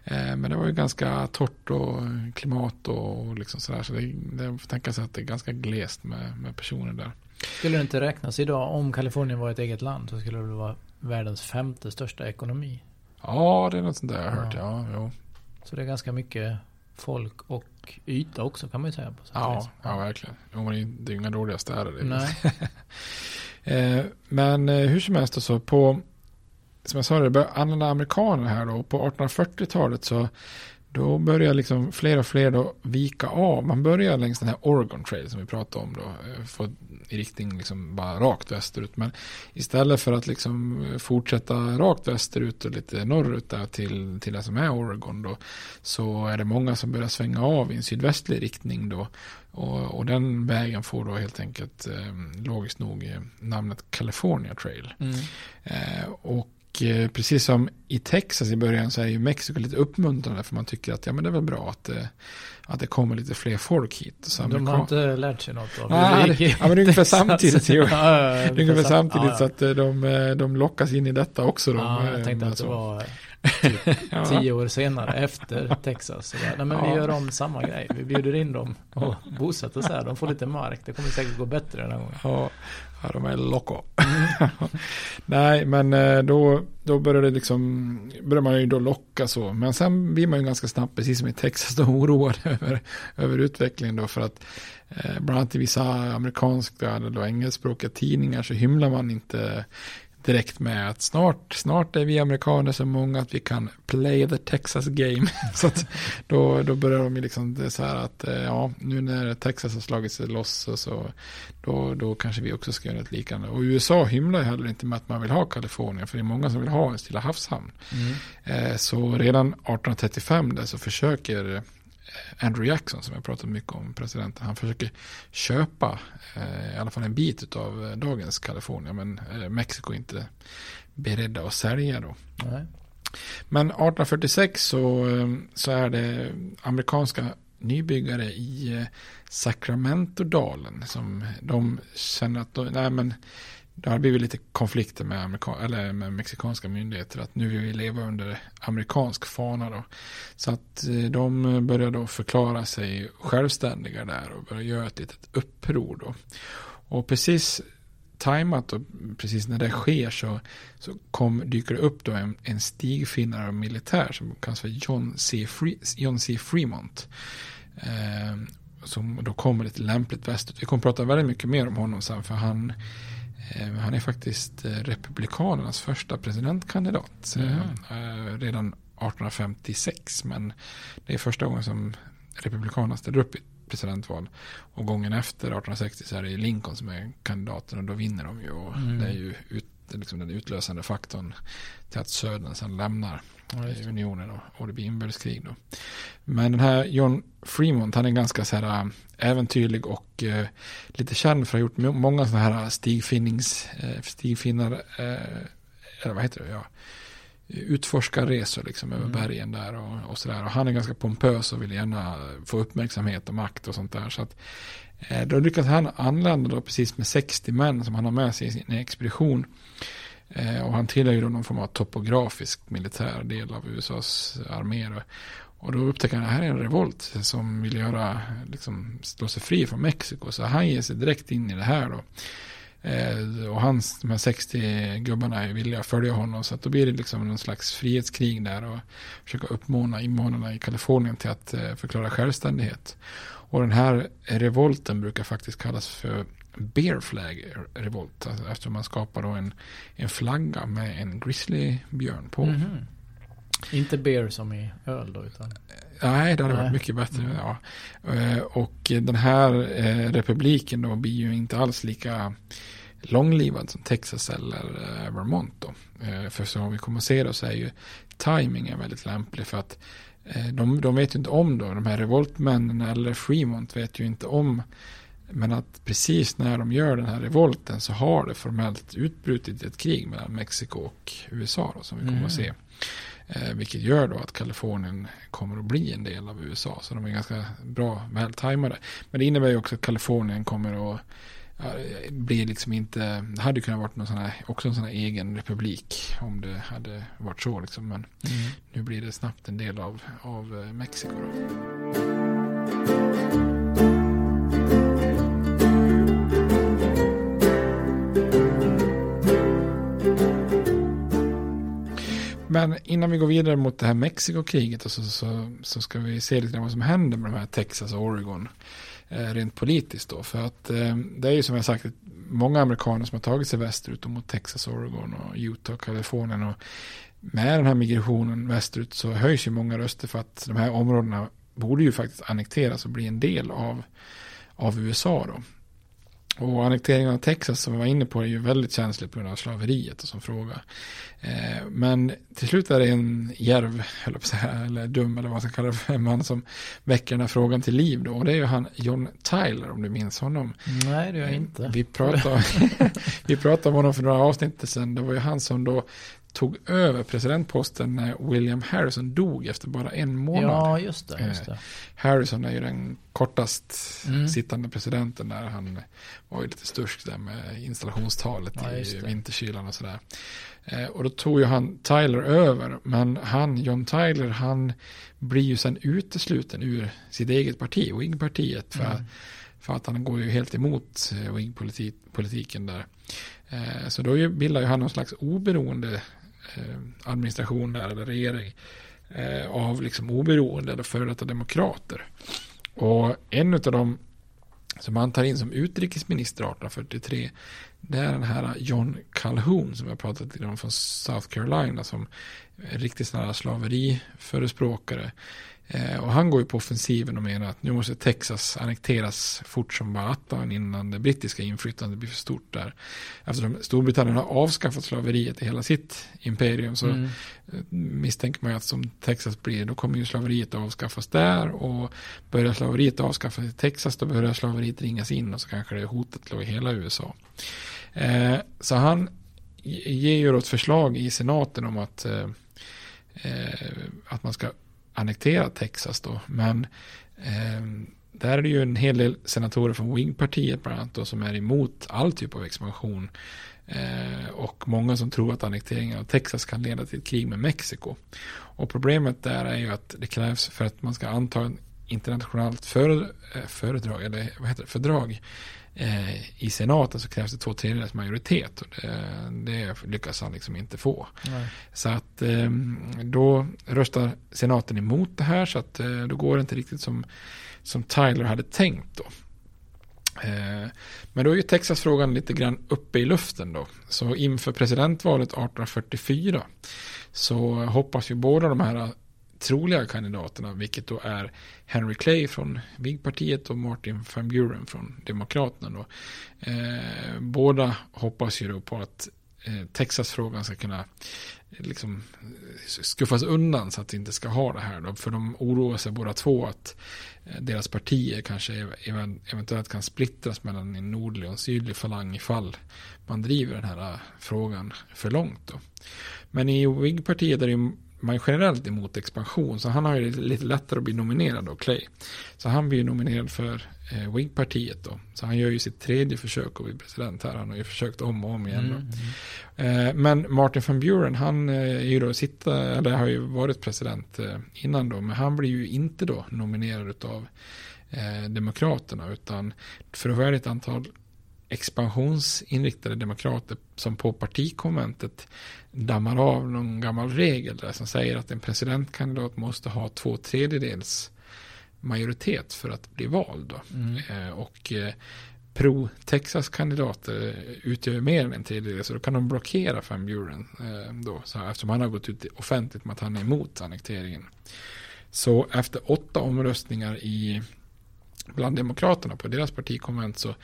Eh, men det var ju ganska torrt och klimat och liksom sådär så det, det får tänka sig att det är ganska glest med, med personer där. Skulle det inte räknas idag om Kalifornien var ett eget land så skulle det vara världens femte största ekonomi. Ja, det är något sånt där jag har hört. Ja. Ja, jo. Så det är ganska mycket folk och yta också kan man ju säga. På ja, ja, verkligen. Jo, det är inga dåliga städer. Nej. *laughs* Eh, men eh, hur som helst, så på, som jag sa, det började använda amerikaner här då. På 1840-talet så då börjar liksom fler och fler då vika av. Man börjar längs den här Oregon Trail som vi pratade om då. Eh, få i riktning liksom bara rakt västerut. Men istället för att liksom fortsätta rakt västerut och lite norrut där till, till det som är Oregon då. Så är det många som börjar svänga av i en sydvästlig riktning då. Och, och den vägen får då helt enkelt eh, logiskt nog eh, namnet California Trail. Mm. Eh, och Eh, precis som i Texas i början så är ju Mexiko lite uppmuntrande för man tycker att ja, men det är väl bra att, det, eh, att det kommer lite fler folk hit. Så de har inte lärt sig något av det. det, ja, men det är ungefär *laughs* samtidigt. Jo. *laughs* ja, är ungefär samtidigt ja, ja. så att eh, de, de lockas in i detta också. Då, ja, jag tänkte att det var *laughs* typ tio år senare efter Texas. Så bara, nej, men vi gör om samma grej. Vi bjuder in dem och bosätter sig här. De får lite mark. Det kommer säkert gå bättre den här gången. Ja. Ja, de är loco. *laughs* Nej, men eh, då, då börjar det liksom, börjar man ju då locka så. Men sen blir man ju ganska snabbt, precis som i Texas, då oroad över, över utvecklingen då. För att eh, bland annat i vissa amerikanska eller engelskspråkiga tidningar så hymlar man inte direkt med att snart, snart är vi amerikaner så många att vi kan play the Texas game. *laughs* så då, då börjar de ju liksom det så här att eh, ja, nu när Texas har slagit sig loss så, så då, då kanske vi också ska göra ett liknande. Och USA hymlar ju heller inte med att man vill ha Kalifornien, för det är många som vill ha en Stilla havshamn. Mm. Eh, så redan 1835 där så försöker Andrew Jackson som jag pratat mycket om, presidenten, han försöker köpa eh, i alla fall en bit av eh, dagens Kalifornien, men eh, Mexiko är inte beredda att sälja då. Nej. Men 1846 så, så är det amerikanska nybyggare i Sacramento-dalen som de känner att, de, nej men det har blivit lite konflikter med, amerika- eller med mexikanska myndigheter att nu vill vi leva under amerikansk fana då. Så att eh, de börjar då förklara sig självständiga där och börjar göra ett litet uppror då. Och precis tajmat och precis när det sker så, så kom, dyker det upp då en, en stigfinnare militär som kallas för John C. Free, John C. Fremont. Eh, som då kommer lite lämpligt västut. Vi kommer prata väldigt mycket mer om honom sen för han, han är faktiskt eh, Republikanernas första presidentkandidat. Mm. Eh, redan 1856 men det är första gången som Republikanerna ställer upp i presidentval. Och gången efter 1860 så är det Lincoln som är kandidaten och då vinner de ju. Och mm. Det är ju ut, liksom den utlösande faktorn till att södern sen lämnar ja, unionen och, och det blir inbördeskrig då. Men den här John Fremont han är ganska så här äh, äventyrlig och eh, lite känd för att ha gjort många sådana här stigfinnings, eh, stigfinnar, eh, eller vad heter det, ja, utforskarresor liksom över mm. bergen där och, och sådär. Och han är ganska pompös och vill gärna få uppmärksamhet och makt och sånt där. Så att eh, då lyckas han anlända då precis med 60 män som han har med sig i sin expedition. Eh, och han tillhör ju då någon form av topografisk militär del av USAs armé. Och då upptäcker han att det här är en revolt som vill göra, liksom, slå sig fri från Mexiko. Så han ger sig direkt in i det här då. Eh, och hans, de här 60 gubbarna är villiga att följa honom. Så att då blir det liksom någon slags frihetskrig där. Och försöka uppmana invånarna i Kalifornien till att eh, förklara självständighet. Och den här revolten brukar faktiskt kallas för Bear Flag revolt. Alltså eftersom man skapar då en, en flagga med en grizzlybjörn på. Mm -hmm. Inte beer som i öl då utan? Nej, det hade varit mycket bättre. Mm. Ja. Eh, och den här eh, republiken då blir ju inte alls lika långlivad som Texas eller eh, Vermont då. För som vi kommer att se då så är ju timingen väldigt lämplig för att de, de vet ju inte om då, de här revoltmännen eller Fremont vet ju inte om men att precis när de gör den här revolten så har det formellt utbrutit ett krig mellan Mexiko och USA då, som vi kommer mm. att se. Eh, vilket gör då att Kalifornien kommer att bli en del av USA. Så de är ganska bra vältajmade. Men det innebär ju också att Kalifornien kommer att ja, bli liksom inte, det hade kunnat varit någon sån här, också en sån här egen republik om det hade varit så liksom. Men mm. nu blir det snabbt en del av, av eh, Mexiko. Då. Men innan vi går vidare mot det här Mexikokriget så, så, så ska vi se lite vad som händer med de här Texas och Oregon eh, rent politiskt då. För att eh, det är ju som jag sagt många amerikaner som har tagit sig västerut mot Texas, Oregon och Utah, Kalifornien och med den här migrationen västerut så höjs ju många röster för att de här områdena borde ju faktiskt annekteras och bli en del av, av USA då. Och annekteringen av Texas som vi var inne på är ju väldigt känsligt på grund av slaveriet och som fråga. Eh, men till slut är det en järv, eller, säga, eller dum eller vad man ska kalla det för, en man som väcker den här frågan till liv då. Och det är ju han John Tyler om du minns honom. Nej, det gör jag inte. Vi pratade, *laughs* vi pratade om honom för några avsnitt sedan. Det var ju han som då tog över presidentposten när William Harrison dog efter bara en månad. Ja, just det. Just det. Eh, Harrison är ju den kortast mm. sittande presidenten där. Han var ju lite stursk där med installationstalet ja, i vinterkylan och sådär. Eh, och då tog ju han Tyler över. Men han, John Tyler, han blir ju sen utesluten ur sitt eget parti, Whig-partiet. För, mm. för att han går ju helt emot eh, Whig-politiken där. Så då bildar ju han någon slags oberoende Eh, administration där, eller regering eh, av liksom oberoende eller före detta demokrater. Och en av dem som han tar in som utrikesminister 1843 det är den här John Calhoun som jag pratat om från South Carolina som riktigt sån här slaveriförespråkare. Eh, och han går ju på offensiven och menar att nu måste Texas annekteras fort som bara attan innan det brittiska inflytandet blir för stort där. Eftersom Storbritannien har avskaffat slaveriet i hela sitt imperium så mm. misstänker man ju att som Texas blir då kommer ju slaveriet att avskaffas där och börjar slaveriet avskaffas i Texas då börjar slaveriet ringas in och så kanske det är hotet i hela USA. Eh, så han ger ju då ett förslag i senaten om att, eh, att man ska annektera Texas då. Men eh, där är det ju en hel del senatorer från Wing-partiet bland annat då, som är emot all typ av expansion. Eh, och många som tror att annekteringen av Texas kan leda till ett krig med Mexiko. Och problemet där är ju att det krävs för att man ska anta en internationellt för, eh, föredrag, eller vad heter det, fördrag eh, i senaten så krävs det två tredjedels majoritet och det, det lyckas han liksom inte få. Nej. Så att eh, då röstar senaten emot det här så att eh, då går det inte riktigt som, som Tyler hade tänkt då. Eh, men då är ju Texasfrågan lite grann uppe i luften då. Så inför presidentvalet 1844 så hoppas ju båda de här troliga kandidaterna, vilket då är Henry Clay från Whig-partiet och Martin Van Buren från Demokraterna. Då. Eh, båda hoppas ju då på att eh, Texasfrågan ska kunna eh, liksom eh, skuffas undan så att vi inte ska ha det här. Då. För de oroar sig båda två att eh, deras partier kanske eventuellt kan splittras mellan en nordlig och en sydlig falang ifall man driver den här eh, frågan för långt. Då. Men i Whig-partiet är det man är generellt emot expansion. Så han har ju lite lättare att bli nominerad då, Clay. Så han blir ju nominerad för eh, Whig-partiet då. Så han gör ju sitt tredje försök att bli president här. Han har ju försökt om och om igen. Mm, mm. Eh, men Martin van Buren, han eh, är ju då sitta, eller har ju varit president eh, innan då. Men han blir ju inte då nominerad av eh, Demokraterna. Utan för att vara ett antal expansionsinriktade demokrater som på partikonventet dammar av någon gammal regel där som säger att en presidentkandidat måste ha två tredjedels majoritet för att bli vald. Mm. Eh, och eh, pro-Texas-kandidater utgör mer än en tredjedel så då kan de blockera Van Buren eh, då, så eftersom han har gått ut offentligt med att han är emot annekteringen. Så efter åtta omröstningar i bland demokraterna på deras partikonvent så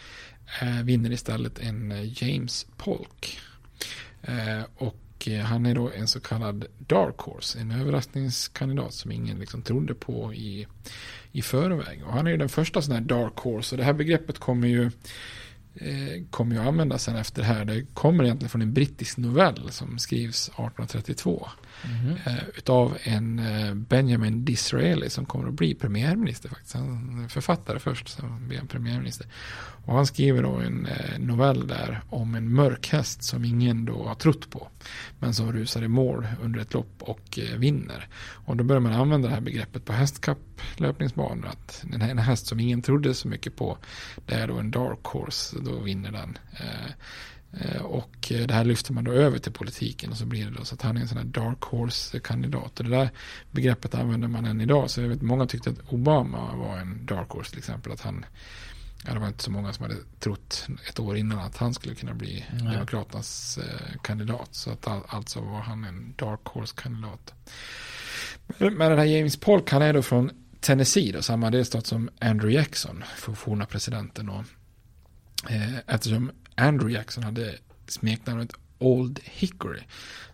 Eh, vinner istället en eh, James Polk. Eh, och eh, han är då en så kallad dark horse, en överraskningskandidat som ingen liksom trodde på i, i förväg. Och han är ju den första sån här dark horse och det här begreppet kommer ju eh, kommer ju användas sen efter det här. Det kommer egentligen från en brittisk novell som skrivs 1832. Mm. Eh, utav en eh, Benjamin Disraeli som kommer att bli premiärminister faktiskt. Han är författare först, sen blir han premiärminister. Och han skriver då en eh, novell där om en mörk häst som ingen då har trott på. Men som rusar i mål under ett lopp och vinner. Och då börjar man använda det här begreppet på hästkapplöpningsbanor. Att den här, en häst som ingen trodde så mycket på. Det är då en dark horse, då vinner den. Eh, och eh, det här lyfter man då över till politiken och så blir det då så att han är en sån här dark horse-kandidat. Och det där begreppet använder man än idag. Så jag vet många tyckte att Obama var en dark horse till exempel. Att han, ja, det var inte så många som hade trott ett år innan att han skulle kunna bli Nej. Demokraternas eh, kandidat. Så att all, alltså var han en dark horse-kandidat. Men den här James Polk, han är då från Tennessee, då, samma delstat som Andrew Jackson, för forna presidenten. Och, eftersom Andrew Jackson hade smeknamnet Old Hickory.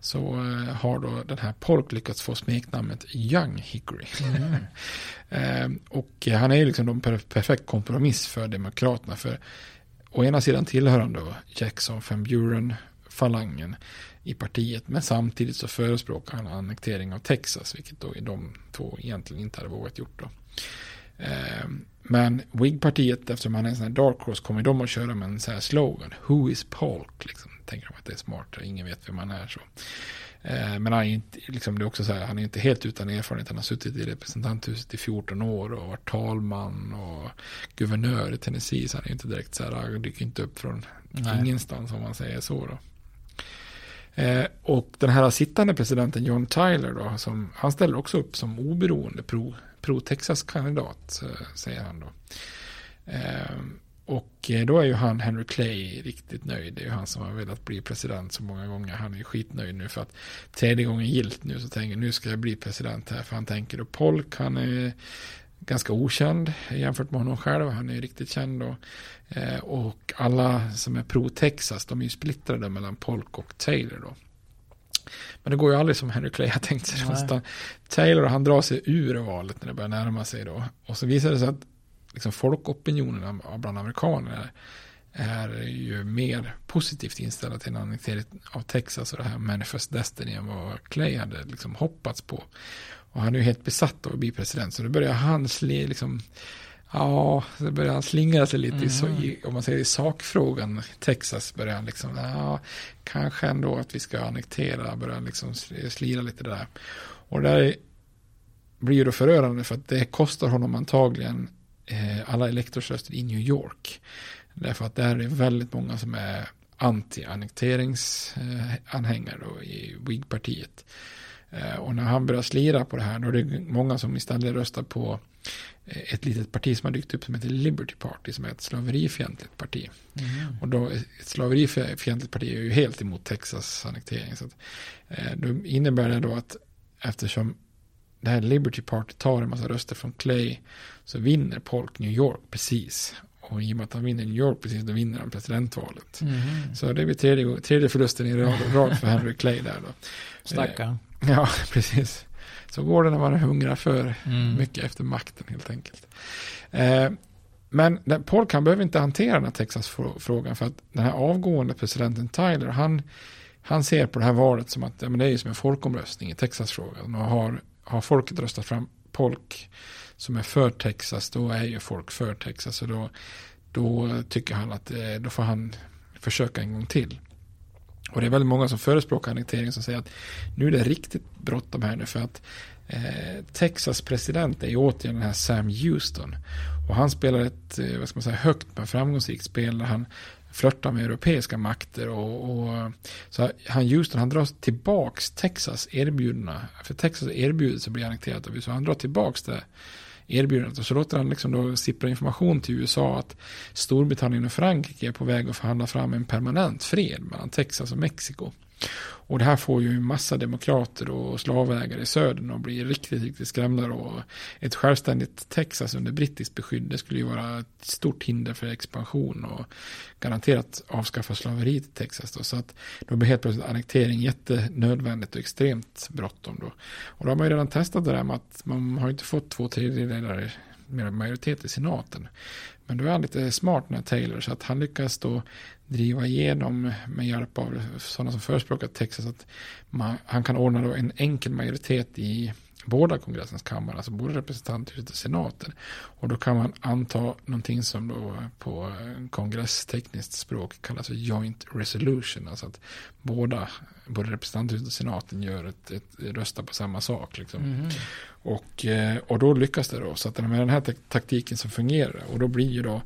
Så uh, har då den här Polk lyckats få smeknamnet Young Hickory. Mm. uh, *laughs* och han är ju liksom en perfekt kompromiss för Demokraterna. För å ena sidan tillhör han då Jackson Van Buren falangen i partiet. Men samtidigt så förespråkar han annektering av Texas. Vilket då de två egentligen inte hade vågat gjort då. Men Whig-partiet, eftersom han är en sån här dark horse, kommer de att köra med en sån här slogan. Who is Polk? Liksom, tänker de att det är smart, ingen vet vem han är. så. Eh, men han är, inte, liksom, det är också så här, han är inte helt utan erfarenhet. Han har suttit i representanthuset i 14 år och varit talman och guvernör i Tennessee. Så han är inte direkt så här, han dyker inte upp från Nej. ingenstans om man säger så. Då. Eh, och den här sittande presidenten John Tyler då, som, han ställer också upp som oberoende pro pro-Texas-kandidat, eh, säger han då. Ehm, och eh, då är ju han, Henry Clay, riktigt nöjd. Det är ju han som har velat bli president så många gånger. Han är ju skitnöjd nu för att tredje gången gilt nu så tänker nu ska jag bli president här. För han tänker då Polk, han är ganska okänd jämfört med honom själv. Han är ju riktigt känd då. Eh, och alla som är pro-Texas, de är ju splittrade mellan Polk och Taylor då. Men det går ju aldrig som Henry Clay har tänkt sig. Taylor han drar sig ur valet när det börjar närma sig då. Och så visar det sig att liksom folkopinionen bland amerikaner är ju mer positivt inställda till en annektering av Texas och det här Manifest Destiny än vad Clay hade liksom hoppats på. Och han är ju helt besatt av att bli president. Så då börjar han sli, liksom Ja, så börjar han slingra sig lite mm. i, om man säger i sakfrågan. Texas börjar han liksom, ja, kanske ändå att vi ska annektera, börjar liksom slira lite där. Och där blir ju då förörande för att det kostar honom antagligen eh, alla elektorsröster i New York. Därför att där är det väldigt många som är anti-annekteringsanhängare eh, i Whig-partiet. Eh, och när han börjar slira på det här, då är det många som istället röstar på ett litet parti som har dykt upp som heter Liberty Party, som är ett slaverifientligt parti. Mm. Och då, ett slaverifientligt parti är ju helt emot Texas annektering. Så att, eh, då innebär det då att eftersom det här Liberty Party tar en massa röster från Clay så vinner Polk New York precis. Och i och med att han vinner New York precis, då vinner han presidentvalet. Mm. Så det blir tredje, tredje förlusten i rad för Henry Clay där då. Stackarn. Eh, *laughs* ja, precis. Så går det när man hungrar för mm. mycket efter makten helt enkelt. Eh, men Polk han behöver inte hantera den här Texas-frågan för att den här avgående presidenten Tyler, han, han ser på det här valet som att ja, men det är som en folkomröstning i Texas-frågan. Och har, har folket röstat fram Polk som är för Texas, då är ju folk för Texas. Och då, då tycker han att eh, då får han försöka en gång till. Och det är väldigt många som förespråkar annektering som säger att nu är det riktigt bråttom här nu för att eh, Texas president är ju återigen den här Sam Houston. Och han spelar ett, eh, vad ska man säga, högt men framgångsrikt spel där han flörtar med europeiska makter och, och så han Houston han drar tillbaks Texas erbjudna för Texas erbjudet så blir annekterat av USA han drar tillbaks det erbjudandet. Och så låter han liksom då sippra information till USA att Storbritannien och Frankrike är på väg att förhandla fram en permanent fred mellan Texas och Mexiko. Och det här får ju massa demokrater och slavägare i södern och blir riktigt, riktigt skrämda då. Ett självständigt Texas under brittiskt beskydd, det skulle ju vara ett stort hinder för expansion och garanterat avskaffa slaveriet i Texas då. Så att då blir helt plötsligt annektering jättenödvändigt och extremt bråttom då. Och då har man ju redan testat det där med att man har inte fått två tredjedelar mer majoritet i senaten. Men då är han lite smart den här Taylor så att han lyckas då driva igenom med hjälp av sådana som förespråkar Texas att man, han kan ordna då en enkel majoritet i båda kongressens kammare, alltså både representanthuset och senaten. Och då kan man anta någonting som då på kongresstekniskt språk kallas för joint resolution, alltså att båda, både representanthuset och senaten gör ett, ett röstar på samma sak. Liksom. Mm. Och, eh, och då lyckas det då, så att med den här taktiken som fungerar, och då blir ju då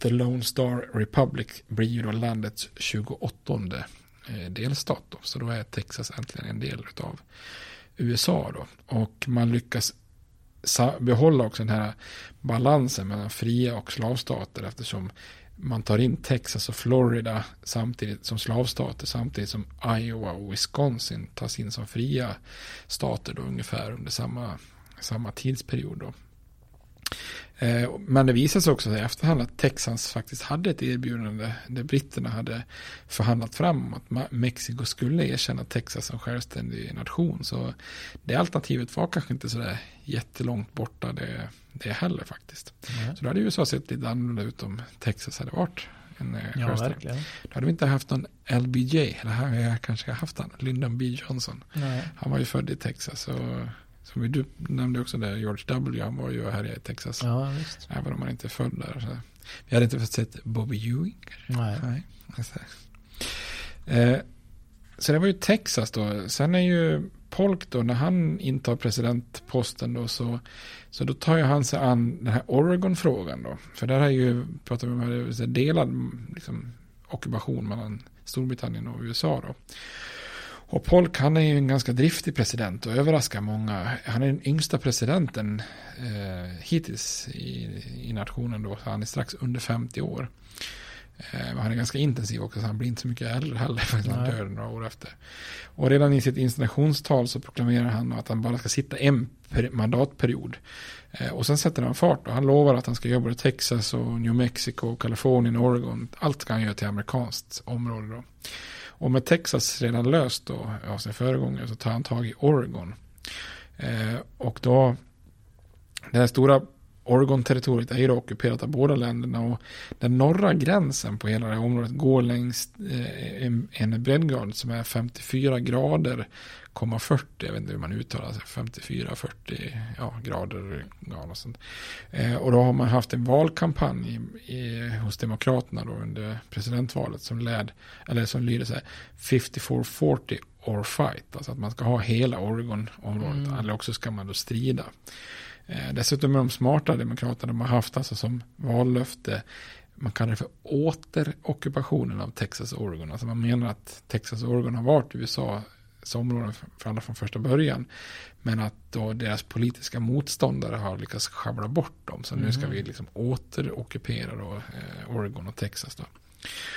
The Lone Star Republic blir ju då landets 28 eh, delstat då. Så då är Texas äntligen en del av USA då. Och man lyckas behålla också den här balansen mellan fria och slavstater eftersom man tar in Texas och Florida samtidigt som slavstater samtidigt som Iowa och Wisconsin tas in som fria stater då ungefär under samma, samma tidsperiod då. Eh, men det visade sig också i efterhand att Texas faktiskt hade ett erbjudande där britterna hade förhandlat fram att Mexiko skulle erkänna Texas som självständig nation. Så det alternativet var kanske inte sådär jättelångt borta det, det heller faktiskt. Mm. Så då hade USA sett lite annorlunda ut om Texas hade varit en eh, ja, verkligen. Då hade vi inte haft någon LBJ, eller här jag kanske haft han, Lyndon B. Johnson. Nej. Han var ju född i Texas. Och som du nämnde också där, George W. Han var ju här i Texas. Ja, visst. Även om han inte är född där. Så. Vi hade inte fått sett Bobby Ewing. Nej. Nej. Eh, så det var ju Texas då. Sen är ju Polk då, när han intar presidentposten då, så, så då tar jag han sig an den här Oregon-frågan då. För där har ju, pratat om, delad liksom, ockupation mellan Storbritannien och USA då. Och Polk han är ju en ganska driftig president och överraskar många. Han är den yngsta presidenten eh, hittills i, i nationen då. Så han är strax under 50 år. Eh, han är ganska intensiv också så han blir inte så mycket äldre heller för att han dör några år efter. Och redan i sitt installationstal så proklamerar han att han bara ska sitta en mandatperiod. Eh, och sen sätter han fart och han lovar att han ska jobba i Texas och New Mexico, Kalifornien, Oregon. Allt ska han göra till amerikanskt område då. Och med Texas redan löst då av sin föregångare så tar han tag i Oregon. Eh, och då, den här stora Oregon-territoriet är ju ockuperat av båda länderna och den norra gränsen på hela det här området går längs eh, en, en breddgrad som är 54 grader, 40, jag vet inte hur man uttalar sig, 54, 40 ja, grader. Ja, och, sånt. Eh, och då har man haft en valkampanj i, i, hos Demokraterna då under presidentvalet som led, eller som lyder så här, 54-40 or fight, alltså att man ska ha hela Oregon-området, mm. eller också ska man då strida. Eh, dessutom är de smarta demokraterna, de har haft alltså som vallöfte man kallar det för återockupationen av Texas och Oregon. Alltså man menar att Texas och Oregon har varit USAs områden för alla från första början. Men att då deras politiska motståndare har lyckats schabbla bort dem. Så nu ska mm. vi liksom återockupera då, eh, Oregon och Texas. Då.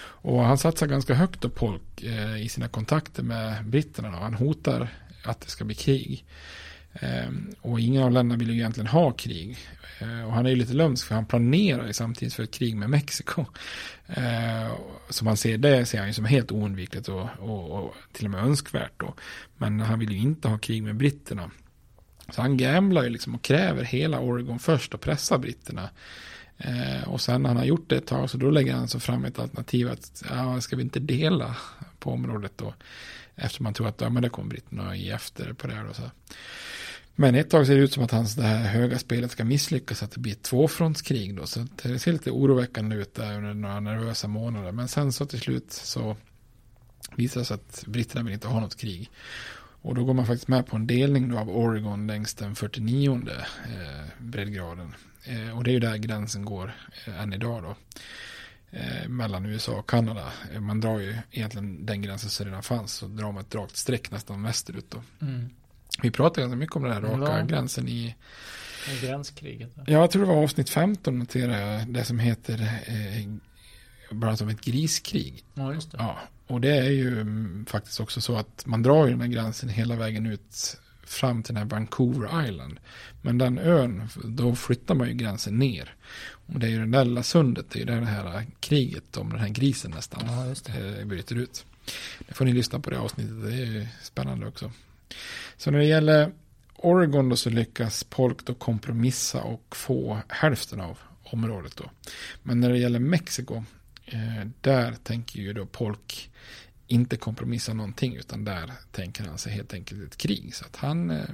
Och han satsar ganska högt på Polk eh, i sina kontakter med britterna. Då. Han hotar att det ska bli krig. Ehm, och ingen av länderna vill ju egentligen ha krig. Ehm, och han är ju lite lömsk för han planerar ju samtidigt för ett krig med Mexiko. Ehm, så som han ser det ser han ju som helt oundvikligt och, och, och, till och med önskvärt då. Men han vill ju inte ha krig med britterna. Så han gamblar ju liksom och kräver hela Oregon först och pressar britterna. och sen när han har gjort det ett tag så då lägger han så fram ett alternativ att ja, ska vi inte dela på området då. Eftersom man tror att ja, men det kommer britterna ge efter på det här. Så. Men ett tag ser det ut som att hans det här höga spelet ska misslyckas, att det blir ett tvåfrontskrig då. Så det ser lite oroväckande ut där under några nervösa månader. Men sen så till slut så visar det sig att britterna vill inte ha något krig. Och då går man faktiskt med på en delning då av Oregon längs den 49 eh, breddgraden. Eh, och det är ju där gränsen går eh, än idag då. Eh, mellan USA och Kanada. Eh, man drar ju egentligen den gränsen som redan fanns. Så drar man ett rakt streck nästan västerut då. Mm. Vi pratade ganska mycket om den här raka ja. gränsen i gränskriget. Ja, jag tror det var avsnitt 15 noterar jag. Det som heter eh, bara som ett griskrig. Ja, just det. Ja, och det är ju mm, faktiskt också så att man drar ju den här gränsen hela vägen ut fram till den här Vancouver Island. Men den ön, då flyttar man ju gränsen ner. Och det är ju det där lilla sundet, det är ju det här kriget om den här grisen nästan ja. Eh, bryter ut. Det får ni lyssna på det avsnittet, det är ju spännande också. Så när det gäller Oregon då så lyckas Polk då kompromissa och få hälften av området då. Men när det gäller Mexiko, eh, där tänker ju då Polk inte kompromissa någonting utan där tänker han sig helt enkelt ett krig. Så att han eh,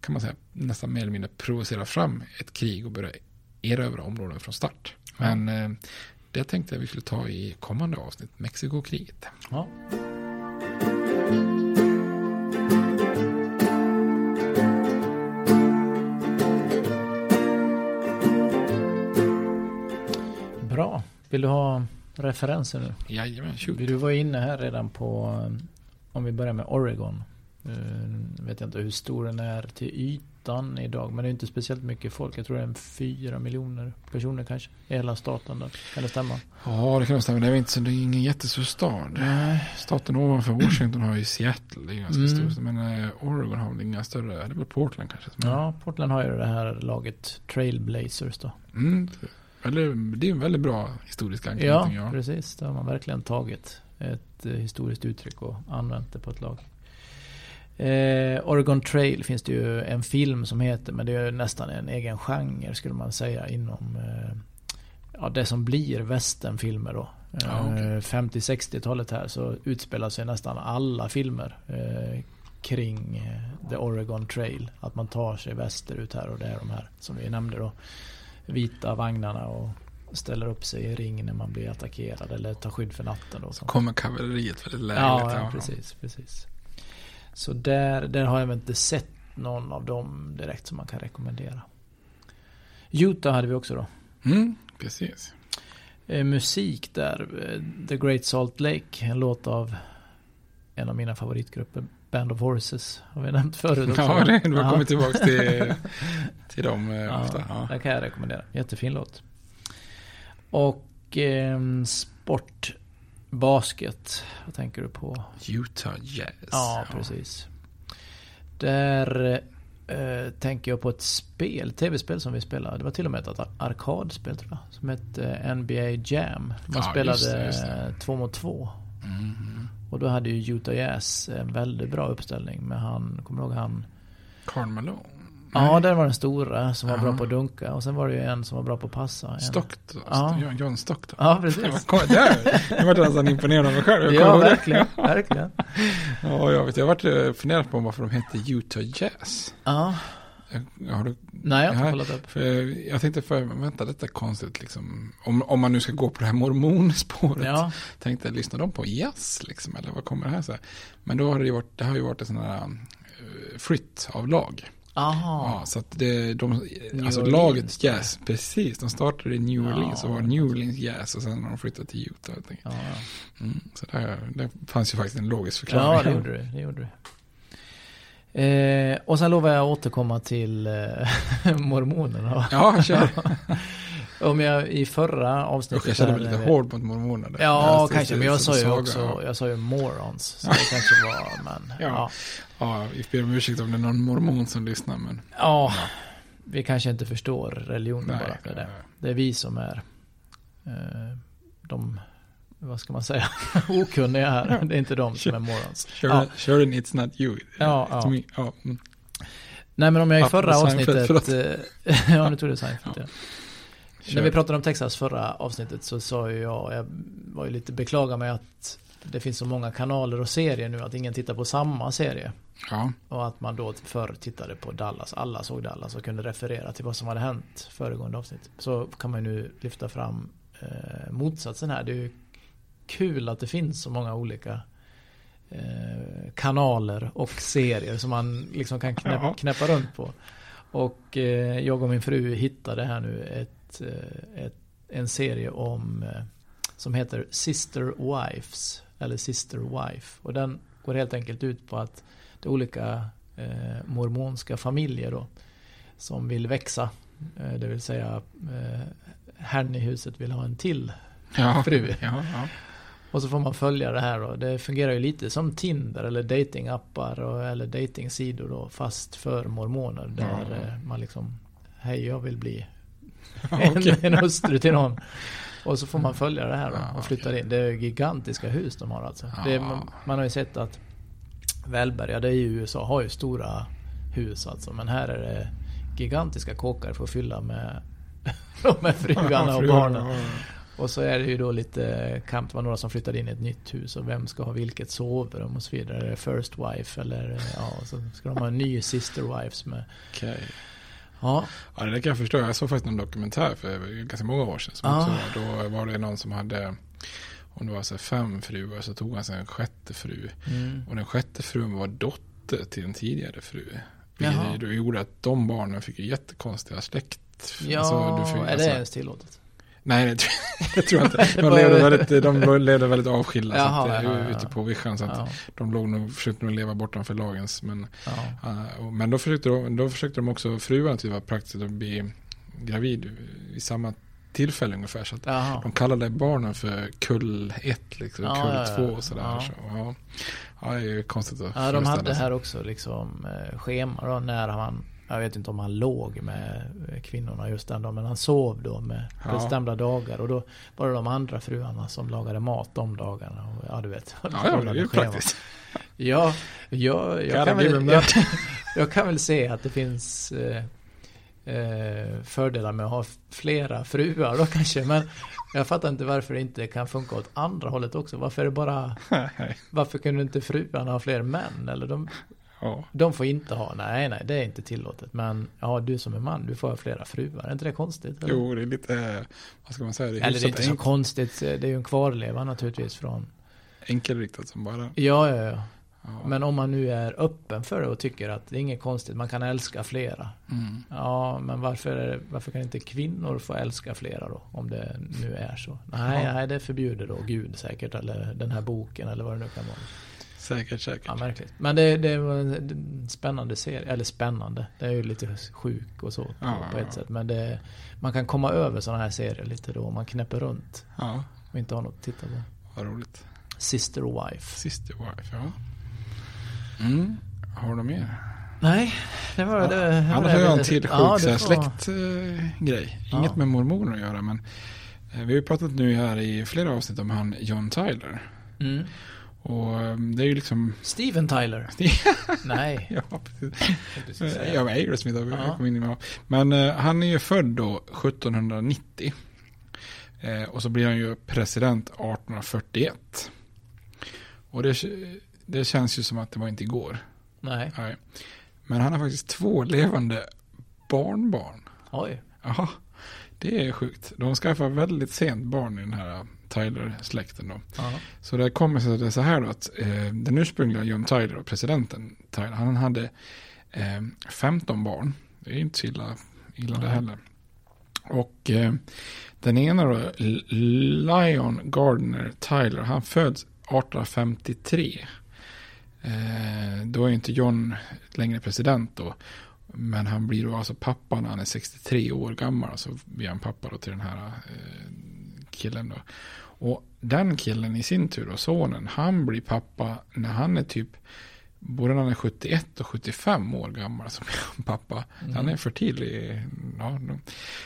kan man säga nästan mer eller mindre provocera fram ett krig och börja erövra områden från start. Men eh, det tänkte jag vi skulle ta i kommande avsnitt, Mexikokriget. Ja. Vill du ha referenser nu? Jajamän, shoot. Du var inne här redan på, om vi börjar med Oregon. Uh, vet jag inte hur stor den är till ytan idag. Men det är inte speciellt mycket folk. Jag tror det är en fyra miljoner personer kanske. I hela staten där. Kan det stämma? Ja det kan stämma. Det är, inte, det är ingen jättestor stad. Staten ovanför Washington har ju Seattle. Det är ganska mm. stort. Men uh, Oregon har väl inga större. Det är väl Portland kanske. Ja Portland har ju det här laget Trailblazers då. Mm. Det är en väldigt bra historisk anknytning. Ja, ja. precis. Det har man verkligen tagit ett eh, historiskt uttryck och använt det på ett lag. Eh, Oregon Trail finns det ju en film som heter, men det är nästan en egen genre skulle man säga inom eh, ja, det som blir västernfilmer då. Ja, okay. eh, 50-60-talet här så utspelar sig nästan alla filmer eh, kring eh, The Oregon Trail. Att man tar sig västerut här och det är de här som vi nämnde då vita vagnarna och ställer upp sig i ring när man blir attackerad eller tar skydd för natten. Då, så kommer kavalleriet väldigt lägligt. Ja, ja, precis, precis. Så där, där har jag väl inte sett någon av dem direkt som man kan rekommendera. Utah hade vi också då. Mm, precis. Eh, musik där. Eh, The Great Salt Lake. En låt av en av mina favoritgrupper. Band of Horses har vi nämnt förut också. *laughs* Ja, det, du har kommit tillbaka till, *laughs* till dem eh, ja, ofta. Ja. Det kan jag rekommendera. Jättefin låt. Och eh, sport, basket. Vad tänker du på? Utah Jazz. Ja, precis. Där eh, tänker jag på ett spel, tv-spel som vi spelade. Det var till och med ett arkadspel tror jag. Som hette NBA Jam. Man ja, spelade just det, just det. två mot två. Mm. Och då hade ju Utah Jazz en väldigt bra uppställning med han, kommer du ihåg han? Karl Malone? Ja, där var den stora som var Ja. bra på att dunka. Och sen var det ju en som var bra på att passa. En. Stockton, Ja. John- Stockton. Ja, precis. Kom, där, jag var nästan imponerad av mig själv. Jag Ja, verkligen, verkligen. Ja, jag vet. Jag har varit eh, funderat på varför de hette Utah Jazz. Ja. Har du? Nej, jag har inte kollat upp. För jag tänkte för, vänta, detta är konstigt liksom. Om, om man nu ska gå på det här mormonspåret. Ja. Tänkte, lyssnar de på jazz liksom? Eller vad kommer det här här? Men då har det ju varit, det har ju varit en sån här uh, fritt av lag. Aha. Ja, så att det, de, alltså Orleans, laget Jazz, precis, de startade i New Orleans Ja, och var New Orleans Jazz och sen har de flyttat till Utah. Ja. Mm, så det, det fanns ju faktiskt en logisk förklaring. Ja, det gjorde du. Det gjorde du. Eh, och sen lovar jag att återkomma till eh, *laughs* mormonerna. Ja, kör. *laughs* Om jag i förra avsnittet... Usch, jag kände mig där- lite hård mot mormoner. där. Ja, Jag kanske. Men jag sa ju också, ja. jag sa ju morons. Så det kanske var, men *laughs* Ja. ja. Ja, vi ber om ursäkt om det är någon mormon som lyssnar, men Ja, vi kanske inte förstår religionen Nej, bara för det. nej. Det är vi som är eh, de, vad ska man säga, *laughs* okunniga här. Det är inte de som är morons. *laughs* Sure, Ja. sure it's not you. Ja, It's ja. me. Ja, mm. Nej men om jag i Ja, förra Seinfeld, avsnittet, eh, *laughs* ja nu tog du Seinfeld ja. Kör. När vi pratade om Texas förra avsnittet så sa ju jag, jag var ju lite beklaga mig att det finns så många kanaler och serier nu att ingen tittar på samma serie. Ja, Och att man då förr tittade på Dallas, alla såg Dallas och kunde referera till vad som hade hänt föregående avsnitt. Så kan man ju nu lyfta fram eh, motsatsen här. Det är ju kul att det finns så många olika eh, kanaler och serier som man liksom kan knäpp, Ja. knäppa runt på. Och eh, jag och min fru hittade här nu ett, eh, ett, en serie om eh, som heter Sister Wives eller Sister Wife. Och den går helt enkelt ut på att det är olika eh, mormonska familjer då som vill växa. Eh, det vill säga eh, herrn i huset vill ha en till ja, fru. ja, ja. Och så får man följa det här då. Det fungerar ju lite som Tinder eller datingappar och, eller datingsidor då fast för mormoner. Där eh, man liksom Hej jag vill bli *laughs* en, en hustru till någon. Och så får man följa det här då och flytta in. Det är gigantiska hus de har alltså. Ja. Det man, man har ju sett att är ju USA, har ju stora hus alltså. Men här är det gigantiska kåkar för att fylla med *laughs* de här fruarna och barnen. Ja. Och så är det ju då lite kamp. Det var några som flyttade in i ett nytt hus och vem ska ha vilket sovrum och så vidare. Är det first wife eller ja, så ska de ha en ny sister wives med. Okej. Ja, Ja, det kan jag förstå. Jag såg faktiskt en dokumentär för ganska många år sedan. Som Ah. också, var- då var det någon som hade, om det var så här fem fruar, så tog han sig en sjätte fru. Mm. Och den sjätte frun var dotter till en tidigare fru. Vilket Jaha. gjorde att de barnen fick jättekonstiga släkt. ja Alltså, fick- är det alltså- ens tillåtet? Nej, det tror, *laughs* det tror jag inte. *laughs* De levde väldigt, de levde väldigt avskilda Jaha, så att, ja, ja, ute på vischan. Så att Ja. de låg nog, försökte nog leva bortanför lagens. Men, Ja. uh, men då, försökte de, då försökte de också, fruarna det var praktiskt att bli gravid i samma tillfälle ungefär. Så att Jaha. de kallade barnen för kull 1, liksom, Ja, kull ja, ja. 2 och sådär. Ja. Så, ja. ja, det är ju konstigt att Ja, de hade sig. här också liksom eh, schema då när han jag vet inte om han låg med kvinnorna just den dagen men han sov då med Ja. bestämda dagar och då var det de andra fruarna som lagade mat de dagarna. Och, ja du vet. Ja, ja, det är ju praktiskt. Ja, jag, jag, kan väl, jag, *laughs* jag kan väl se att det finns eh, eh, fördelar med att ha flera fruar då kanske. Men jag fattar inte varför det inte kan funka åt andra hållet också. Varför är det bara. *laughs* Varför kunde inte fruarna ha fler män? Eller de, Ja. de får inte ha, nej nej det är inte tillåtet. Men ja, du som är man, du får ha flera fruar. Är inte det konstigt? Eller, Jo, det är lite, eh, vad ska man säga, det är eller det är inte så konstigt. Det är ju en kvarleva naturligtvis från enkelriktat som bara. Ja, ja, ja. Ja. Men om man nu är öppen för det och tycker att det är inget konstigt, man kan älska flera. Mm. Ja, men varför, det, varför kan inte kvinnor få älska flera då? Om det nu är så. Nej, Ja. nej det förbjuder då Gud säkert, eller den här boken eller vad det nu kan vara. Säkert, säkert. Ja, märkligt. Men det, det var en spännande serie, eller spännande. Det är ju lite sjuk och så på, Ja, på ett ja. sätt. Men det, man kan komma över sådana här serier lite då, man knäpper runt Ja, och inte har något att titta på. vad roligt. Sister Wife. Sister wife, ja. Mm. Har du mer? Nej, det var det. det Annars har jag en till sjuk Ja, släktgrej. Ja. Inget med mormoner att göra, men eh, vi har ju pratat nu här i flera avsnitt om han John Tyler. Mm. Och eh, det är ju liksom... Steven Tyler? *laughs* Nej. *laughs* ja, precis. Ja, men Aerosmith vi ja. kommit in med. Men uh, han är ju född då 1790. Uh, och så blir han ju president 1841. Och det, det känns ju som att det var inte igår. Nej. Nej. Men han har faktiskt två levande barnbarn. Oj. Jaha. Det är sjukt. De skaffar väldigt sent barn i den här Tyler-släkten. Då. Så det kommer sig det så här då att eh, den ursprungliga John Tyler, presidenten Tyler, han hade eh, 15 barn. Det är inte så illa, illa det heller. Och eh, den ena då, Lion Gardner Tyler, han föds 1853. Eh, då är inte John längre president då. Men han blir då alltså pappa när han är 63 år gammal. Så blir han pappa då till den här eh, killen då. Och den killen i sin tur och sonen, han blir pappa när han är typ både när han är 71 och 75 år gammal som pappa. Mm. Han är för tidig. Ja,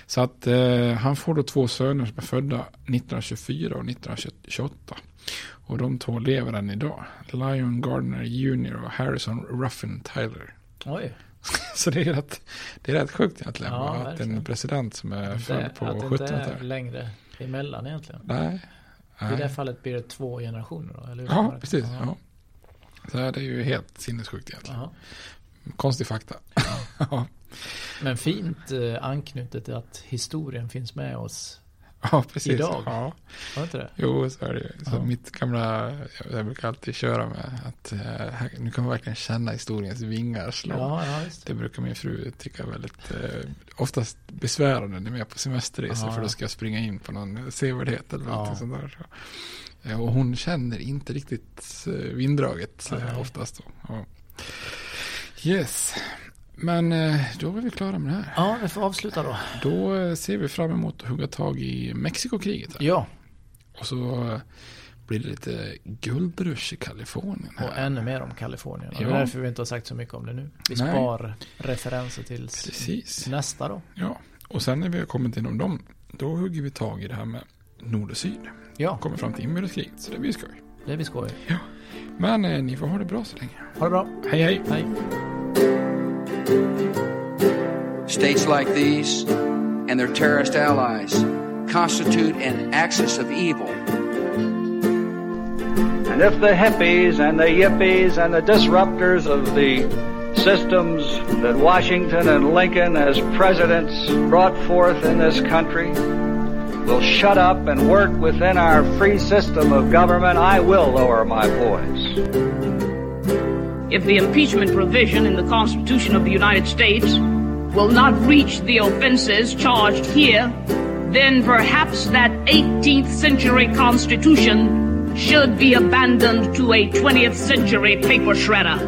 så att eh, han får då två söner som är födda 1924 och 1928. Och de två lever än idag. Lion Gardner Jr och Harrison Ruffin Tyler. Oj. *laughs* Så det är rätt, det är rätt sjukt egentligen. Ja, att en president som är född på 1700-talet. Att det inte är längre emellan egentligen. Nej. I det här fallet blir det två generationer då? Eller ja, precis. Ja. Så det är ju helt sinnessjukt egentligen. Aha. Konstig fakta. *laughs* ja. Men fint eh, anknutet att historien finns med oss *laughs* Ja, precis. Idag? Ja. Var inte det? Jo, så är det ju. Så ja. mitt gamla, jag brukar alltid köra med att här, nu kan man verkligen känna historiens vingar slå. Ja, ja, det. det. brukar min fru tycka väldigt, eh, oftast besvärande när vi är på semesterresor ja. för då ska jag springa in på någon sevärdhet eller något sånt där. Så. Eh, och hon känner inte riktigt eh, vinddraget eh, oftast. Då. Yes. Men eh, då är vi klara med det här. Ja, vi får avsluta då. Då eh, ser vi fram emot att hugga tag i Mexikokriget. Ja. Och så eh, blir det lite guldrush i Kalifornien. Här. Och ännu mer om Kalifornien. Ja. Det är därför vi inte har sagt så mycket om det nu. Vi spar Nej. referenser till nästa då. Ja, och sen när vi har kommit inom dem, då hugger vi tag i det här med nord och syd. Ja. Kommer fram till inbördeskriget, så det blir skoj. Det blir skoj. Ja. Men eh, ni får ha det bra så länge. Ha det bra. Hej, hej. Hej. States like these and their terrorist allies constitute an axis of evil. And if the hippies and the yippies and the disruptors of the systems that Washington and Lincoln as presidents brought forth in this country will shut up and work within our free system of government, I will lower my voice. If the impeachment provision in the Constitution of the United States will not reach the offenses charged here, then perhaps that 18th century Constitution should be abandoned to a 20th century paper shredder.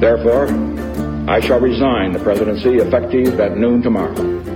Therefore, I shall resign the presidency effective at noon tomorrow.